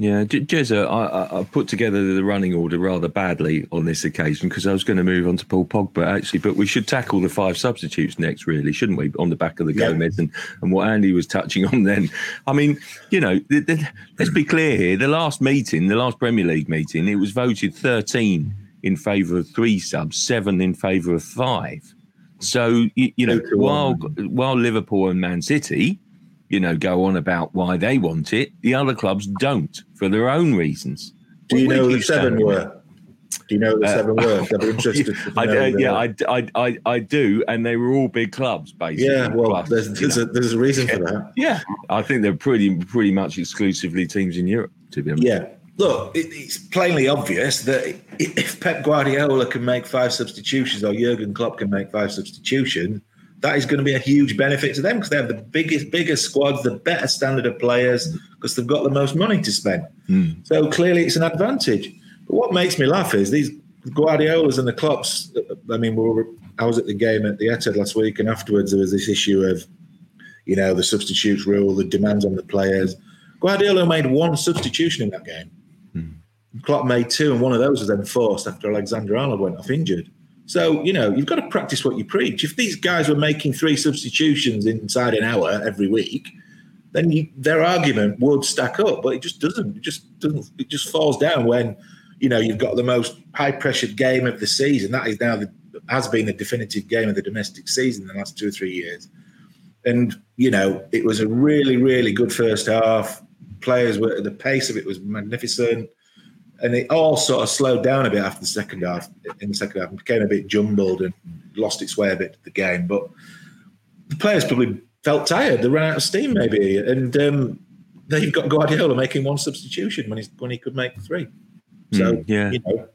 Yeah, Jezza, I, I, put together the running order rather badly on this occasion because I was going to move on to Paul Pogba actually, but we should tackle the five substitutes next, really, shouldn't we? On the back of the yeah. Gomez and, and what Andy was touching on then. I mean, you know, the, the, let's be clear here. The last meeting, the last Premier League meeting, it was voted 13 in favour of three subs, seven in favour of five. So you, you know, while while Liverpool and Man City, you know, go on about why they want it, the other clubs don't for their own reasons.
Do you know the seven were? Do you know the uh, seven were? I'd be interested.
I, uh, yeah, I, I, I, I do, and they were all big clubs, basically.
Yeah, well, clubs, there's there's a, there's a reason
yeah.
for that.
Yeah, I think they're pretty pretty much exclusively teams in Europe. To be honest.
Yeah, look, it's plainly obvious that if Pep Guardiola can make five substitutions or Jurgen Klopp can make five substitutions, that is going to be a huge benefit to them because they have the biggest, biggest squads, the better standard of players because they've got the most money to spend. Mm. So clearly, it's an advantage. But what makes me laugh is these Guardiolas and the Klopps. I mean, we were, I was at the game at the Etihad last week, and afterwards there was this issue of, you know, the substitutes rule, the demands on the players. Guardiola made one substitution in that game. Klopp made two, and one of those was then forced after Alexander Arnold went off injured. So, you know, you've got to practice what you preach. If these guys were making three substitutions inside an hour every week, then you, their argument would stack up, but it just doesn't. It just doesn't. It just falls down when, you know, you've got the most high-pressured game of the season. That is now the, has been the definitive game of the domestic season in the last two or three years. And you know, it was a really, really good first half. Players were the pace of it was magnificent and it all sort of slowed down a bit after the second half. In the second half, it became a bit jumbled and lost its way a bit to the game. But the players probably felt tired. They ran out of steam, maybe, and um, then you've got Guardiola making one substitution when he's when he could make three. So mm, yeah, you know,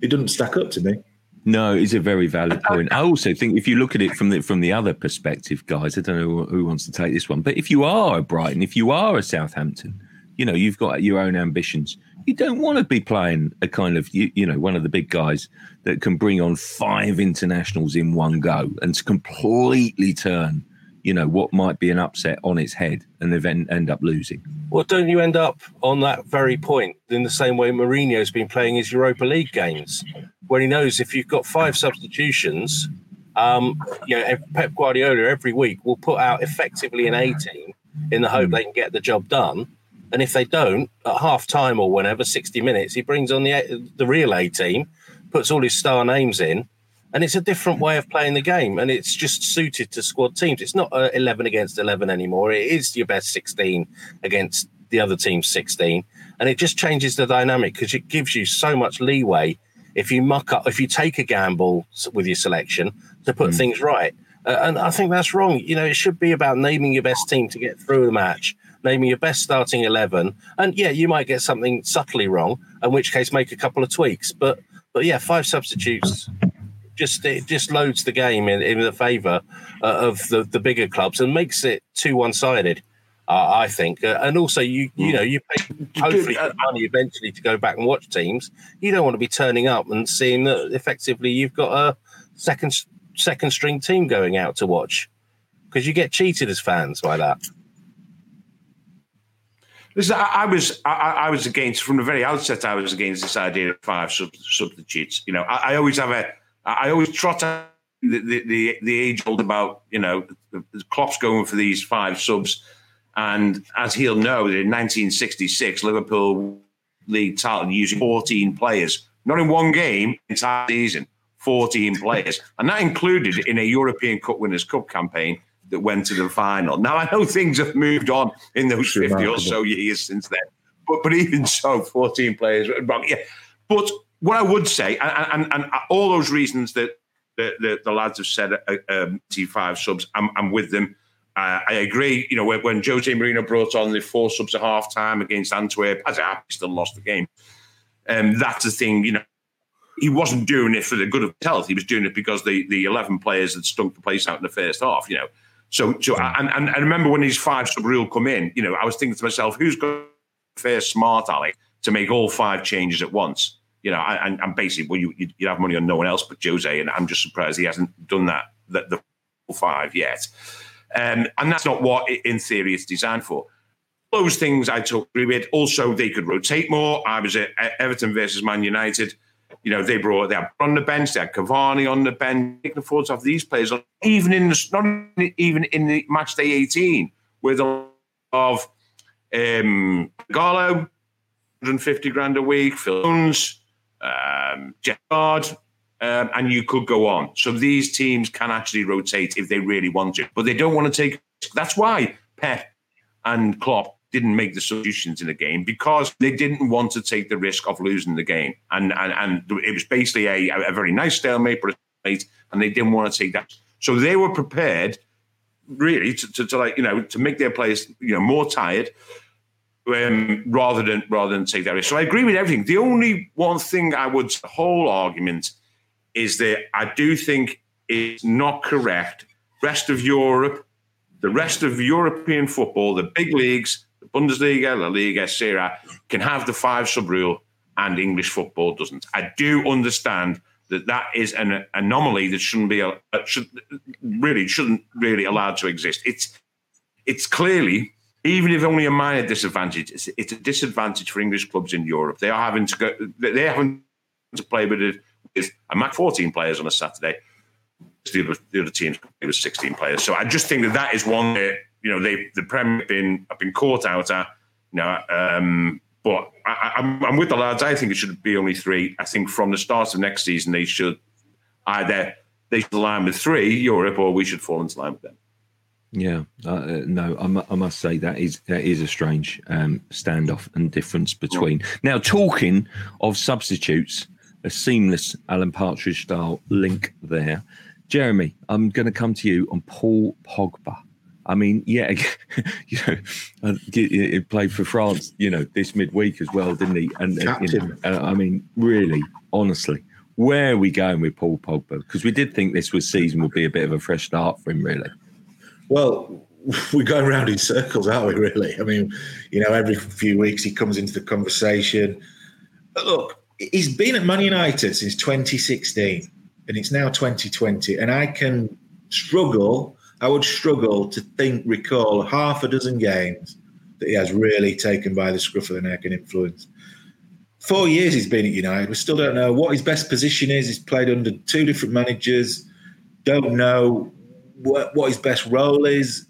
it doesn't stack up to me.
No, it's a very valid point. I also think if you look at it from the from the other perspective, guys, I don't know who wants to take this one, but if you are a Brighton, if you are a Southampton, you know, you've got your own ambitions you don't want to be playing a kind of you, you know one of the big guys that can bring on five internationals in one go and to completely turn you know what might be an upset on its head and then end up losing.
Well, don't you end up on that very point in the same way Mourinho's been playing his Europa League games, where he knows if you've got five substitutions, um, you know Pep Guardiola every week will put out effectively an A team in the hope they can get the job done and if they don't, at half time or whenever, 60 minutes, he brings on the the real A team, puts all his star names in, and it's a different way of playing the game, and it's just suited to squad teams. It's not uh, eleven against eleven anymore. It is your best sixteen against the other team's sixteen, and it just changes the dynamic because it gives you so much leeway if you muck up, if you take a gamble with your selection to put mm. things right. Uh, and I think that's wrong. You know, it should be about naming your best team to get through the match, naming your best starting 11. And yeah, you might get something subtly wrong, in which case make a couple of tweaks. But, but yeah, five substitutes just it just loads the game in, in the favour uh, of the, the bigger clubs and makes it too one sided. Uh, I think, uh, and also you you know you pay hopefully money eventually to go back and watch teams. You don't want to be turning up and seeing that effectively you've got a second second string team going out to watch because you get cheated as fans by that.
Listen, I, I was I, I, was against from the very outset. I was against this idea of five sub, substitutes. You know, I, I always have a I always trot the, the, the, the age old about, you know, the, the Klopp's going for these five subs. And as he'll know, in 1966, Liverpool league title using 14 players, not in one game, entire season, 14 players. And that included in a European Cup Winners' Cup campaign that went to the final. Now, I know things have moved on in those 50 or so years since then, but, but even so, 14 players. Yeah. But what I would say, and, and, and all those reasons that the, the, the lads have said, uh, um, T5 subs, I'm, I'm with them. Uh, I agree. You know, when, when Jose Mourinho brought on the four subs at half time against Antwerp, as I still lost the game. Um, that's the thing, you know. He wasn't doing it for the good of health. He was doing it because the, the 11 players had stunk the place out in the first half, you know. So, so and, and I remember when these five sub rule come in, you know, I was thinking to myself, who's got fair smart, Alec to make all five changes at once? you know, and, and basically, well, you you have money on no one else but Jose, and I'm just surprised he hasn't done that the, the five yet. Um, and that's not what, in theory, it's designed for. Those things I took agree with. Also, they could rotate more. I was at Everton versus Man United. You know, they brought they had on the bench, they had Cavani on the bench. Can afford to have these players even in the not even in the match day 18 with of um Gallo, 150 grand a week, Phil Jones, um, Gerrard, um, and you could go on. So these teams can actually rotate if they really want to, but they don't want to take. That's why Pep and Klopp didn't make the solutions in the game because they didn't want to take the risk of losing the game, and and, and it was basically a, a very nice stalemate, but and they didn't want to take that. So they were prepared, really, to, to, to like you know to make their players you know more tired um, rather than rather than take that risk. So I agree with everything. The only one thing I would the whole argument is that I do think it's not correct. Rest of Europe, the rest of European football, the big leagues, Bundesliga, La Liga, Serie A, can have the five sub rule, and English football doesn't. I do understand that that is an anomaly that shouldn't be a, uh, should really shouldn't really allowed to exist. It's it's clearly even if only a minor disadvantage, it's, it's, a disadvantage for English clubs in Europe. They are having to go. They're having to play with it with a max 14 players on a Saturday. The other, the other teams with 16 players. So I just think that that is one that you know they the Premier have been have been caught out at. You know, um, but I, I'm, I'm with the lads. I think it should be only three. I think from the start of next season they should either they should align with three Europe or we should fall into line with them.
Yeah, uh, uh no, I, must say that is that is a strange um, standoff and difference between. Now, talking of substitutes, a seamless Alan Partridge style link there. Jeremy, I'm going to come to you on Paul Pogba. I mean, yeah, you know, uh, he played for France, you know, this midweek as well, didn't he? And you know, uh, I mean, really, honestly, where are we going with Paul Pogba? Because we did think this was season would be a bit of a fresh start for him, really.
Well, we're going around in circles, aren't we? Really? I mean, you know, every few weeks he comes into the conversation. But look, he's been at Man United since 2016, and it's now 2020, and I can struggle. I would struggle to think, recall half a dozen games that he has really taken by the scruff of the neck and influenced. Four years he's been at United. We still don't know what his best position is. He's played under two different managers. Don't know what, what his best role is.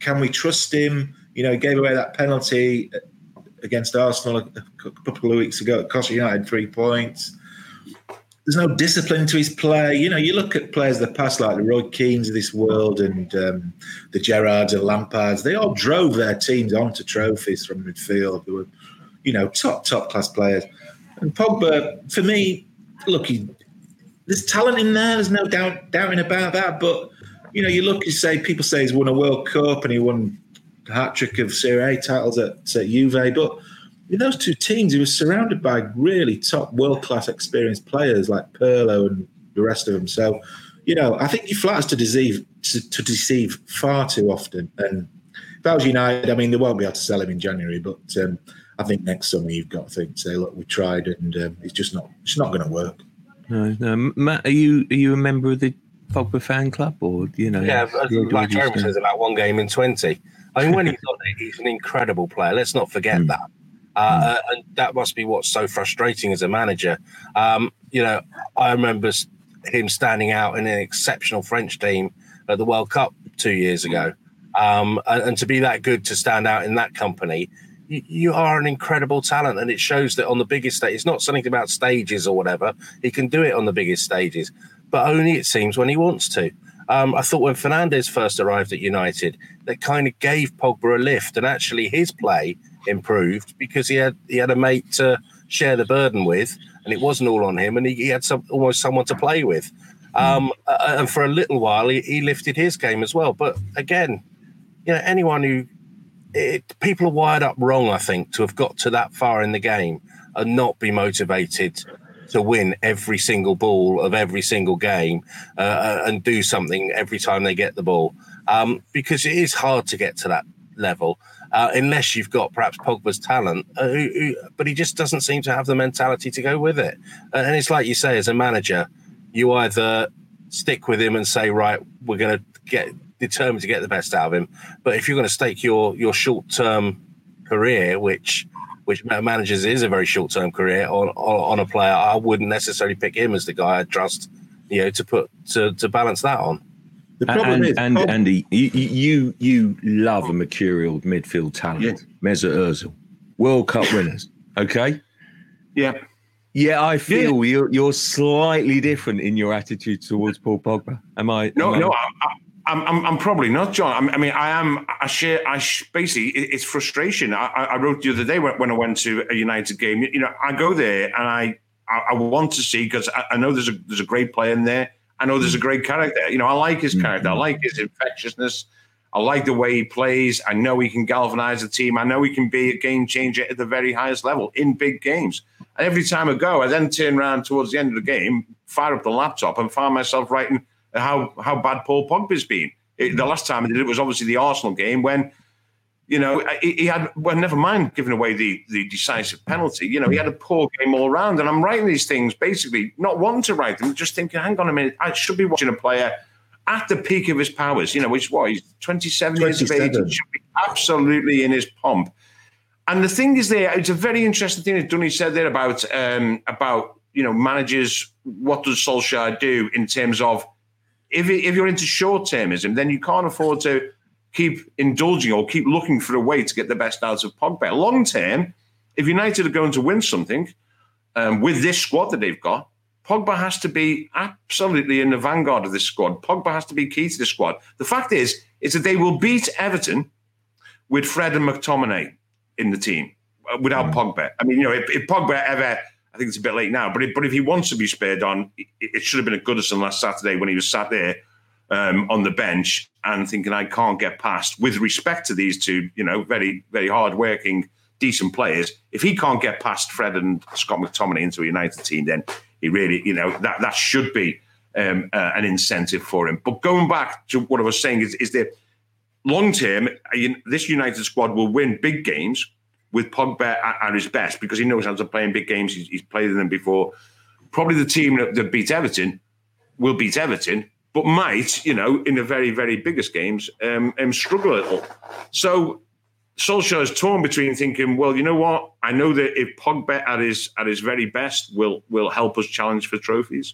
Can we trust him? You know, he gave away that penalty against Arsenal a couple of weeks ago. It cost United three points. There's no discipline to his play. You know, you look at players the past like the Roy Keanes of this world and um, the Gerrards and Lampards. They all drove their teams onto trophies from midfield. They were, you know, top top class players. And Pogba, for me, look, he, there's talent in there. There's no doubt doubting about that. But you know, you look, you say people say he's won a World Cup and he won hat trick of Serie A titles at, at Juve, but in those two teams, he was surrounded by really top world class experienced players like Pirlo and the rest of them. So, you know, I think he flatters to deceive to, to, deceive far too often. And if I was United, I mean, they won't be able to sell him in January, but um, I think next summer you've got to think, say, look, we tried, and um, it's just not, it's not going to work.
No, no, Matt, are you are you a member of the Pogba fan club, or you know?
Yeah, like Jeremy says, about one game in twenty. I mean, when he's on it, he's an incredible player. Let's not forget mm. that. Uh, mm. and that must be what's so frustrating as a manager. Um, you know, I remember him standing out in an exceptional French team at the World Cup two years ago. Um, and, and, to be that good to stand out in that company, you, you, are an incredible talent. And it shows that on the biggest stage, it's not something about stages or whatever. He can do it on the biggest stages, but only it seems when he wants to. Um, I thought when Fernandes first arrived at United, that kind of gave Pogba a lift, and actually his play improved because he had he had a mate to share the burden with, and it wasn't all on him, and he, he had some almost someone to play with. Um, uh, and for a little while, he, he, lifted his game as well. But again, you know, anyone who it, people are wired up wrong, I think, to have got to that far in the game and not be motivated to win every single ball of every single game uh, uh and do something every time they get the ball. Um, because it is hard to get to that level uh, unless you've got perhaps Pogba's talent. Uh, who, who, but he just doesn't seem to have the mentality to go with it. Uh, and it's like you say, as a manager, you either stick with him and say, right, we're going to get determined to get the best out of him. But if you're going to stake your your short term career, which which managers is a very short term career on, on, a player, I wouldn't necessarily pick him as the guy I'd trust, you know, to put to to balance that on.
The problem and, is, and Andy, you, you you love a mercurial midfield talent, yes. Mesut Ozil, World Cup winners. Okay.
Yeah.
Yeah, I feel yeah. you're you're slightly different in your attitude towards Paul Pogba. Am I?
No,
am
no, I, I'm, I'm, I'm, probably not, John. I mean, I am. I share. I basically, it's frustration. I, I wrote the other day when I went to a United game. You know, I go there and I I, want to see because I, I know there's a there's a great player in there. I know there's a great character. You know, I like his character. I mm-hmm. like his infectiousness. I like the way he plays. I know he can galvanize a team. I know he can be a game changer at the very highest level in big games. And every time I go, I then turn around towards the end of the game, fire up the laptop, and find myself writing how how bad Paul Pogba's been. It, the last time I did it was obviously the Arsenal game when you know, he, had well, never mind giving away the the decisive penalty. You know, he had a poor game all round. And I'm writing these things basically not wanting to write them, just thinking, hang on a minute, I should be watching a player at the peak of his powers. You know, which is what he's 27, 27. years of age, he should be absolutely in his pomp. And the thing is, there, it's a very interesting thing that Dunny said there about um, about you know managers. What does Solskjaer do in terms of if if you're into short termism, then you can't afford to keep indulging or keep looking for a way to get the best out of Pogba. Long term, if United are going to win something um, with this squad that they've got, Pogba has to be absolutely in the vanguard of this squad. Pogba has to be key to the squad. The fact is, is that they will beat Everton with Fred and McTominay in the team uh, without mm. Pogba. I mean, you know, if, if, Pogba ever, I think it's a bit late now, but if, but if he wants to be spared on, it, it should have been at Goodison last Saturday when he was sat there um, on the bench and thinking I can't get past with respect to these two, you know, very, very hard-working, decent players. If he can't get past Fred and Scott McTominay into a United team, then he really, you know, that that should be um, uh, an incentive for him. But going back to what I was saying is, is that long term, this United squad will win big games with Pogba at, his best because he knows how to play in big games. He's, he's played in them before. Probably the team that, that beat Everton will beat Everton but might, you know, in the very, very biggest games, um, um, struggle a little. So Solskjaer is torn between thinking, well, you know what? I know that if Pogba at his at his very best will will help us challenge for trophies,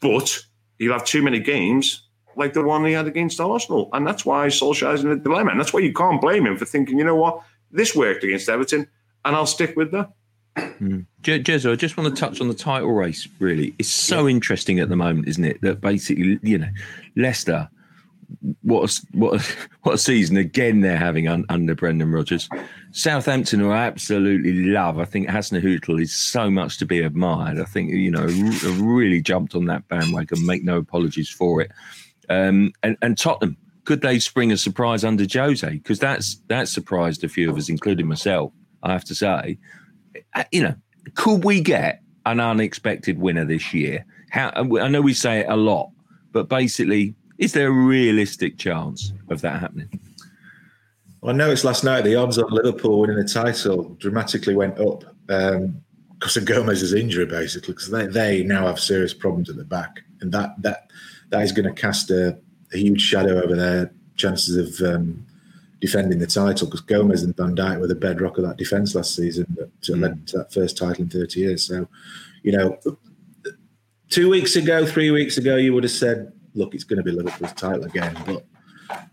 but he'll have too many games like the one he had against Arsenal, and that's why Solskjaer is in a dilemma, and that's why you can't blame him for thinking, you know what? This worked against Everton, and I'll stick with that.
Mm. I just want to touch on the title race. Really, it's so yeah. interesting at the moment, isn't it? That basically, you know, Leicester, what a, what a, what a season again they're having un, under Brendan Rodgers. Southampton, who I absolutely love. I think Hasenhüttl is so much to be admired. I think you know, really jumped on that bandwagon. Make no apologies for it. Um, and, and Tottenham, could they spring a surprise under Jose? Because that's that surprised a few of us, including myself. I have to say, you know, could we get an unexpected winner this year? How I know we say it a lot, but basically, is there a realistic chance of that happening?
Well, I noticed last night the odds on Liverpool winning the title dramatically went up um, because of Gomez's injury, basically, because they, they now have serious problems at the back, and that that that is going to cast a, a huge shadow over their chances of um, defending the title because Gomez and Van Dijk were the bedrock of that defence last season that mm. led to that first title in 30 years. So, you know, two weeks ago, three weeks ago, you would have said, look, it's going to be Liverpool's title again. But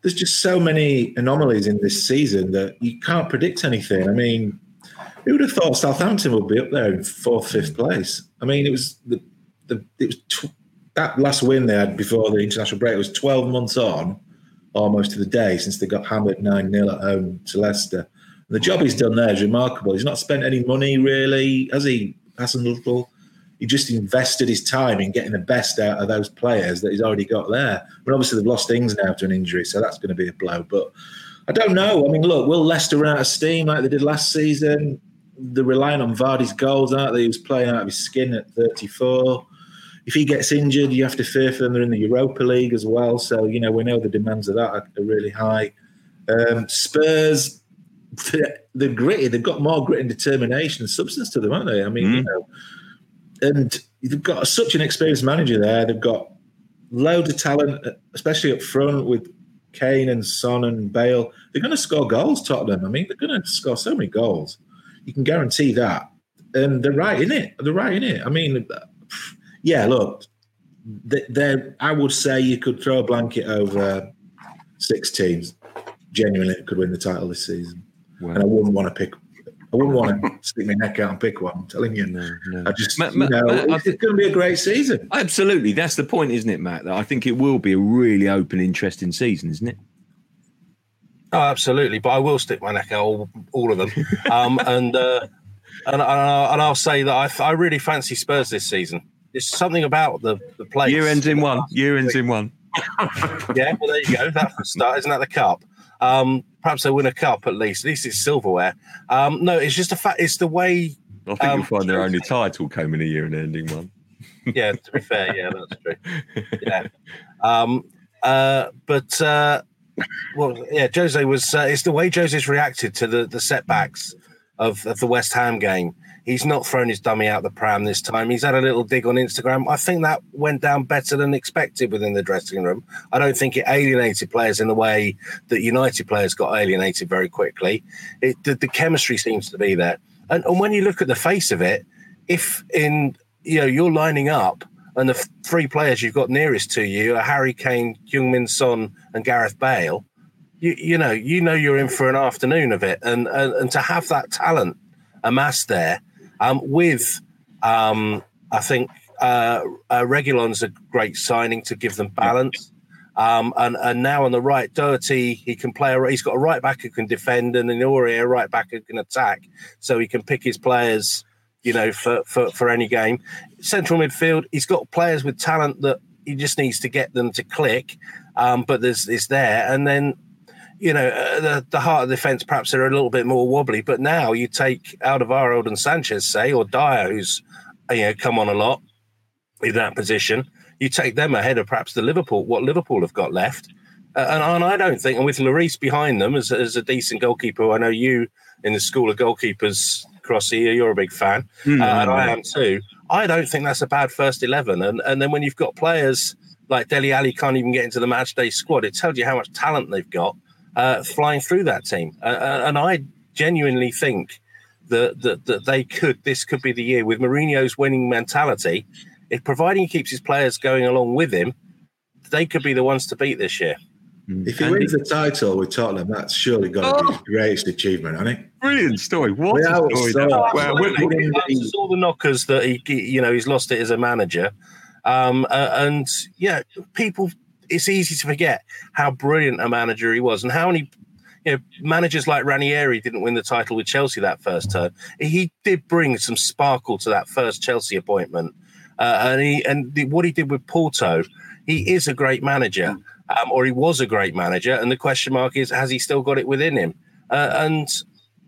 there's just so many anomalies in this season that you can't predict anything. I mean, who would have thought Southampton would be up there in fourth, fifth place? I mean, it was the, the it was tw- that last win they had before the international break was 12 months on almost to the day since they got hammered 9 0 at home to Leicester. And the job he's done there is remarkable. He's not spent any money really, has he, Hasenhüttl? He just invested his time in getting the best out of those players that he's already got there. But obviously, they've lost Ings now to an injury, so that's going to be a blow. But I don't know. I mean, look, will Leicester run out of steam like they did last season? They're relying on Vardy's goals, aren't they? He was playing out of his skin at 34 if he gets injured, you have to fear for them. They're in the Europa League as well, so you know we know the demands of that are, are really high. Um, Spurs, they're, gritty. They've got more grit and determination and substance to them, aren't they? I mean, mm. you know, and they've got such an experienced manager there. They've got loads of talent, especially up front with Kane and Son and Bale. They're going to score goals, Tottenham. I mean, they're going to score so many goals. You can guarantee that. And they're right in it. They're right in it. I mean, yeah, look, there. I would say you could throw a blanket over six teams. Genuinely, could win the title this season, wow. and I wouldn't want to pick. I wouldn't want to stick my neck out and pick one. I'm telling you, no, no. I just, Matt, you know, Matt, it's, going to be a great season.
Absolutely, that's the point, isn't it, Matt? That I think it will be a really open, interesting season, isn't it?
Oh, absolutely. But I will stick my neck out all, all of them, um, and, uh, and and I'll say that I, I really fancy Spurs this season. There's something about the the place.
Year ends in one. Year ends in one.
yeah, well, there you go. That's the start. Isn't that the cup? Um, perhaps they win a cup at least. At least it's silverware. Um, no, it's just a fact. It's the way.
I think um, you'll find their only title came in a year and ending one.
yeah, to be fair, yeah, that's true. Yeah, um, uh, but uh, well, yeah, Jose was. Uh, it's the way Jose's reacted to the the setbacks of, of the West Ham game. He's not thrown his dummy out the pram this time. He's had a little dig on Instagram. I think that went down better than expected within the dressing room. I don't think it alienated players in the way that United players got alienated very quickly. It, the, the chemistry seems to be there. And, and when you look at the face of it, if in you know you're lining up and the three players you've got nearest to you are Harry Kane, Heung-min Son, and Gareth Bale, you, you know you know you're in for an afternoon of it, and and, and to have that talent amassed there um, with, um, I think, uh, uh, Reguilon's a great signing to give them balance. Um, and, and now on the right, Doherty, he can play. He's got a right back who can defend, and an Aurier, a right back who can attack. So he can pick his players, you know, for, for, for any game. Central midfield, he's got players with talent that he just needs to get them to click. Um, but there's it's there, and then you know, uh, the, the heart of the defence perhaps are a little bit more wobbly. But now you take Alderweireld and Sanchez, say, or Dier, who's you know come on a lot in that position. You take them ahead of perhaps the Liverpool, what Liverpool have got left. Uh, and, and, I don't think, and with Lloris behind them as, as a decent goalkeeper, I know you in the school of goalkeepers, Crossy, you're a big fan, mm, uh, and I am too. I don't think that's a bad first 11. And, and then when you've got players like Dele Alli can't even get into the match day squad, it tells you how much talent they've got uh, flying through that team. Uh, uh, and I genuinely think that, that that they could. This could be the year with Mourinho's winning mentality. If providing he keeps his players going along with him, they could be the ones to beat this year.
If he and wins the title with Tottenham, that's surely got to oh. be his greatest achievement, hasn't it?
brilliant story. What
Yeah,
a story!
so-
that-
Well,
we- we-
he answers all the knockers that he, you know, he's lost it as a manager, um, uh, and yeah, people. It's easy to forget how brilliant a manager he was, and how many, you know, managers like Ranieri didn't win the title with Chelsea that first term. He did bring some sparkle to that first Chelsea appointment, uh, and he and the, what he did with Porto, he is a great manager, um, or he was a great manager, and the question mark is, has he still got it within him? Uh, and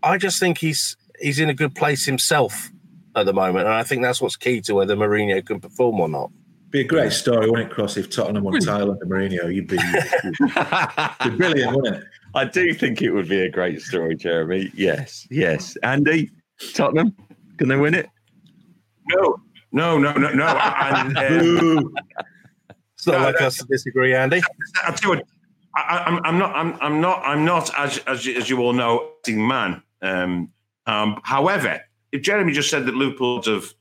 I just think he's he's in a good place himself at the moment, and I think that's what's key to whether Mourinho can perform or not.
Be a great story, wouldn't it, Cross? If Tottenham won Thailand and Mourinho, you'd be, you'd be brilliant, wouldn't it?
I do think it would be a great story, Jeremy. Yes, yes. Andy, Tottenham, can they win it?
No, no, no, no, no. And,
Boo.
It's not
No,
like
that-
us to disagree, Andy.
I tell you what, I, I'm, I'm not, I'm, I'm not, I'm not, as, as, you- as you all know, a man. Um, um, however, if Jeremy just said that Liverpool have, and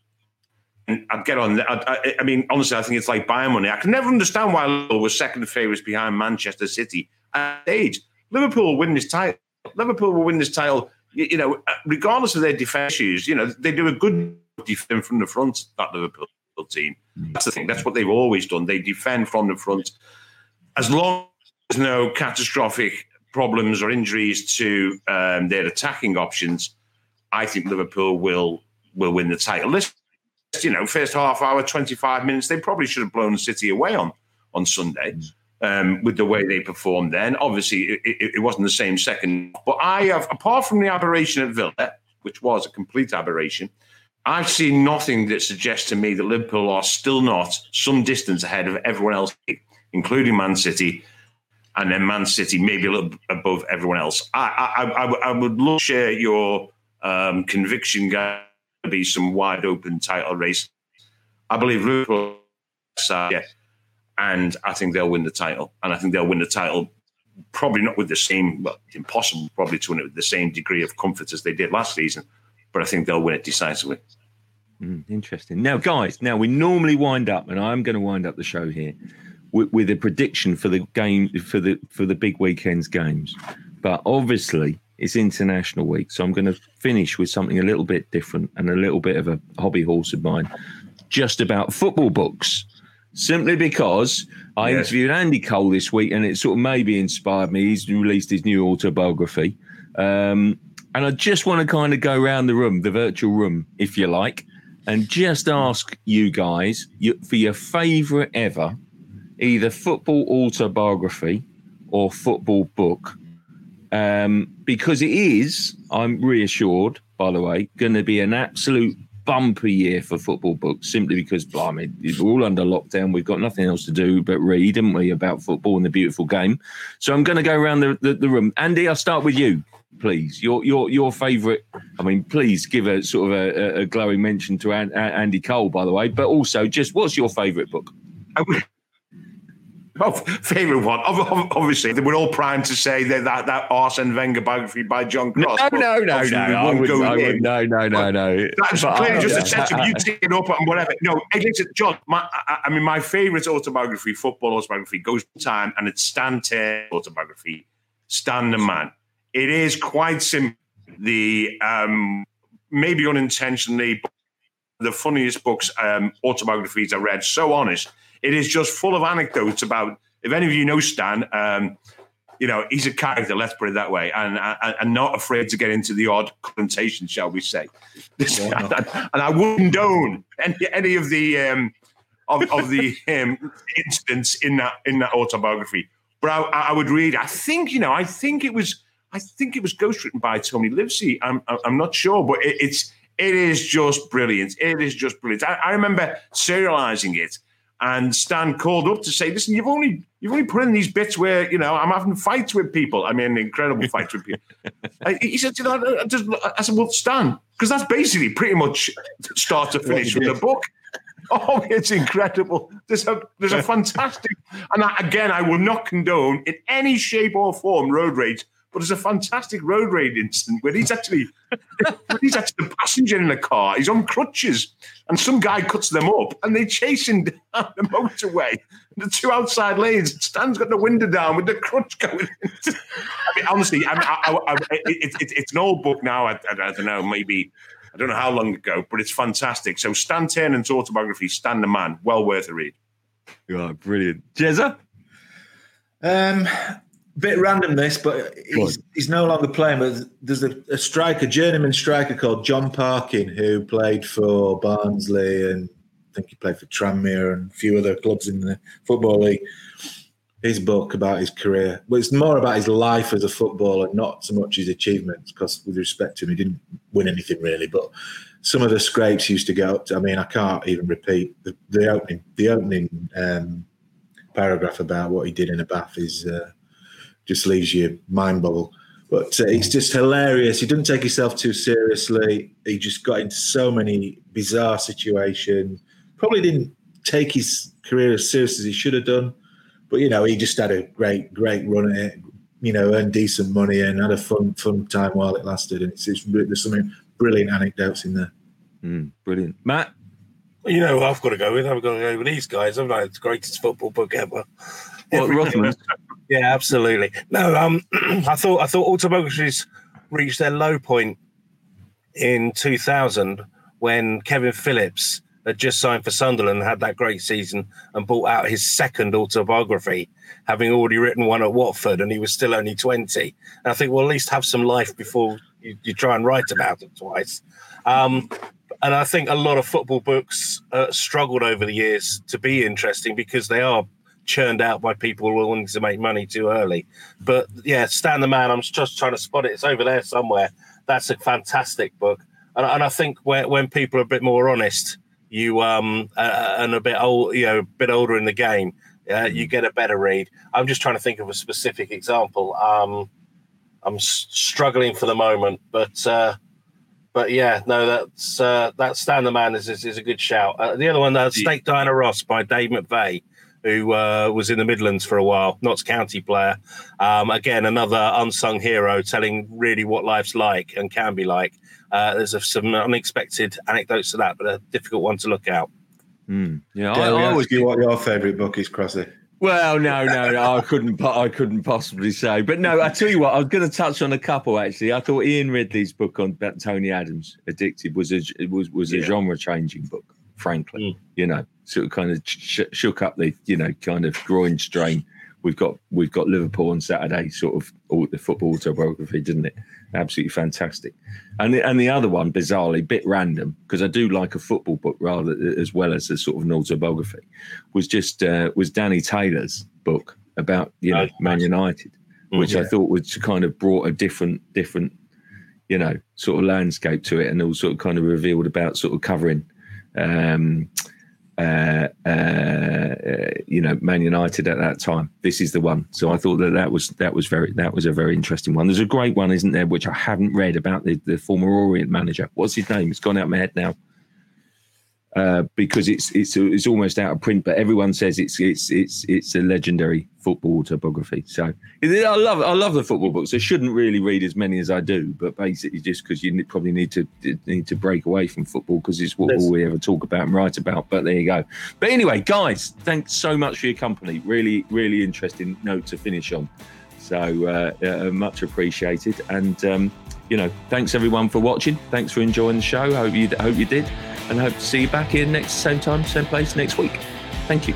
I'd get on. I, I, I mean, honestly, I think it's like buying money. I can never understand why Liverpool was second favourites behind Manchester City at age. Liverpool will win this title. Liverpool will win this title. You, you know, regardless of their defence issues, you know, they do a good defence from the front. That Liverpool team. That's the thing. That's what they've always done. They defend from the front. As long as there's no catastrophic problems or injuries to um, their attacking options, I think Liverpool will will win the title. Listen, you know, first half hour, 25 minutes, they probably should have blown the City away on on Sunday um, with the way they performed then. Obviously, it, it, it wasn't the same second. But I have, apart from the aberration at Villa, which was a complete aberration, I've seen nothing that suggests to me that Liverpool are still not some distance ahead of everyone else, including Man City, and then Man City maybe a little above everyone else. I, I, I, I would love to share your um, conviction, guy, be some wide open title race. I believe Liverpool, uh, yeah, and I think they'll win the title, and I think they'll win the title. Probably not with the same, well, impossible probably to win it with the same degree of comfort as they did last season, but I think they'll win it decisively.
Mm, interesting. Now, guys, now we normally wind up, and I'm going to wind up the show here with, with a prediction for the game for the for the big weekend's games. But obviously, it's international week, so I'm going to finish with something a little bit different and a little bit of a hobby horse of mine, just about football books. Simply because I
Yes.
interviewed Andy Cole this week, and it sort of maybe inspired me. He's released his new autobiography, um, and I just want to kind of go around the room, the virtual room, if you like, and just ask you guys for your favourite ever, either football autobiography or football book, um, because it is. I'm reassured, by the way, going to be an absolute bumper year for football books simply because, blimey, we're all under lockdown. We've got nothing else to do but read, haven't we, about football and the beautiful game. So I'm going to go around the, the, the room. Andy, I'll start with you, please. Your your your favourite. I mean, please give a sort of a, a- glowing mention to Andy Cole, by the way. But also, just what's your favourite book?
Oh, favorite one. Ob- ob- Obviously, we're all primed to say that that, that Arsene Wenger biography by John Cross. No, obviously we
I
won't
wouldn't- I
in.
wouldn't- no, no, no, no.
That's
But
clearly
I-
just
yeah.
a uh, sense of uh, you taking up and whatever. No, listen, John. My, I, I mean, my favourite autobiography, football autobiography, goes to time, and it's Stan Taylor autobiography, Stan the Man. It is quite simple. The um, maybe unintentionally, but the funniest books, um, autobiographies I read. So honest, it is just full of anecdotes about. If any of you know Stan, um, you know he's a character. Let's put it that way, and and, and not afraid to get into the odd confrontation, shall we say? and I wouldn't condone any, any of the um, of, of the um, incidents in that in that autobiography. But I, I would read. I think you know. I think it was. I think it was ghostwritten by Tony Livesey. I'm I'm not sure, but it, it's it is just brilliant. It is just brilliant. I, I remember serializing it, and Stan called up to say, "Listen, you've only you've only put in these bits where you know I'm having fights with people. I mean, incredible fights with people." I- he said, "You know, I, just, I said, well, Stan, because that's basically pretty much start to finish with the book." Oh, it's incredible. There's a there's a fantastic, and I, again, I will not condone in any shape or form road rage, but there's a fantastic road rage incident where he's actually where he's actually the passenger in the car. He's on crutches, and some guy cuts them up, and they chase him down the motorway, the two outside lanes. Stan's got the window down with the crutch going. in. mean, honestly, I mean, I, I, it, it, it's an old book now. I, I, don't know, maybe I don't know how long ago, but it's fantastic. So Stan Ternent's autobiography, Stan the Man, well worth a read.
You are brilliant. Jezza?
Um, bit random this, but he's, he's no longer playing. But there's a, a striker, journeyman striker called Jon Parkin, who played for Barnsley and I think he played for Tranmere and a few other clubs in the football league. His book about his career, well, it's more about his life as a footballer, not so much his achievements. Because with respect to him, he didn't win anything really, but some of the scrapes used to go up. To, I mean, I can't even repeat the, the opening. The opening um, paragraph about what he did in a bath is uh, just leaves you mind boggle. But uh, it's just hilarious. He didn't take himself too seriously. He just got into so many bizarre situations. Probably didn't take his career as serious as he should have done. But you know, he just had a great, great run at it. You know, earned decent money and had a fun, fun time while it lasted. And it's, it's there's some brilliant anecdotes in there.
Mm, brilliant, Matt.
You know, I've got to go with. I've got to go with these guys. I'm like, the greatest football book ever.
What, Rothman?
Yeah, absolutely. No, um, I thought I thought autobiographies reached their low point in 2000 when Kevin Phillips had just signed for Sunderland had that great season and brought out his second autobiography, having already written one at Watford, and he was still only 20. And I think, we'll at least have some life before you, you try and write about it twice. Um, and I think a lot of football books uh, struggled over the years to be interesting because they are churned out by people wanting to make money too early. But yeah, Stan the Man, I'm just trying to spot it. It's over there somewhere. That's a fantastic book. And, and I think when, when people are a bit more honest, you um uh, and a bit old, you know, a bit older in the game, uh, you get a better read. I'm just trying to think of a specific example. Um, I'm s- struggling for the moment, but uh, but yeah, no, that's uh, that Stan the Man is, is, is a good shout. Uh, the other one, uh, Steak Diana Ross by Dave McVeigh, who uh, was in the Midlands for a while, Notts County player. Um, again, another unsung hero telling really what life's like and can be like. Uh, there's a, some unexpected anecdotes to that, but a difficult one to look out.
Mm, yeah,
I, I always you what your favourite book is, Crossy.
Well, no, no, no, I couldn't. I couldn't possibly say. But no, I tell you what, I was going to touch on a couple. Actually, I thought Ian Ridley's book on Tony Adams, "Addicted," was a was was a yeah. genre changing book. Frankly, mm. you know, sort of kind of sh- shook up the you know kind of groin strain. We've got we've got Liverpool on Saturday, sort of all the football autobiography, didn't it? Absolutely fantastic. And the, and the other one, bizarrely, bit random because I do like a football book rather as well as a sort of an autobiography, was just uh, was Danny Taylor's book about you know Man United, mm, which yeah. I thought was kind of brought a different different you know sort of landscape to it, and all sort of kind of revealed about sort of covering. Um, uh, uh, you know, Man United at that time. This is the one. So I thought that that was that was very that was a very interesting one. There's a great one, isn't there, which I haven't read about the, the former Orient manager. What's his name? It's gone out my head now. Uh, because it's it's it's almost out of print, but everyone says it's it's it's it's a legendary football autobiography. So I love I love the football books. I shouldn't really read as many as I do, but basically just because you probably need to need to break away from football because it's what all we ever talk about and write about. But there you go. But anyway, guys, thanks so much for your company. Really really interesting note to finish on. So uh, uh, much appreciated and. Um, you know, thanks everyone for watching. Thanks for enjoying the show. Hope you hope you did, and hope to see you back here next same time, same place next week. Thank you.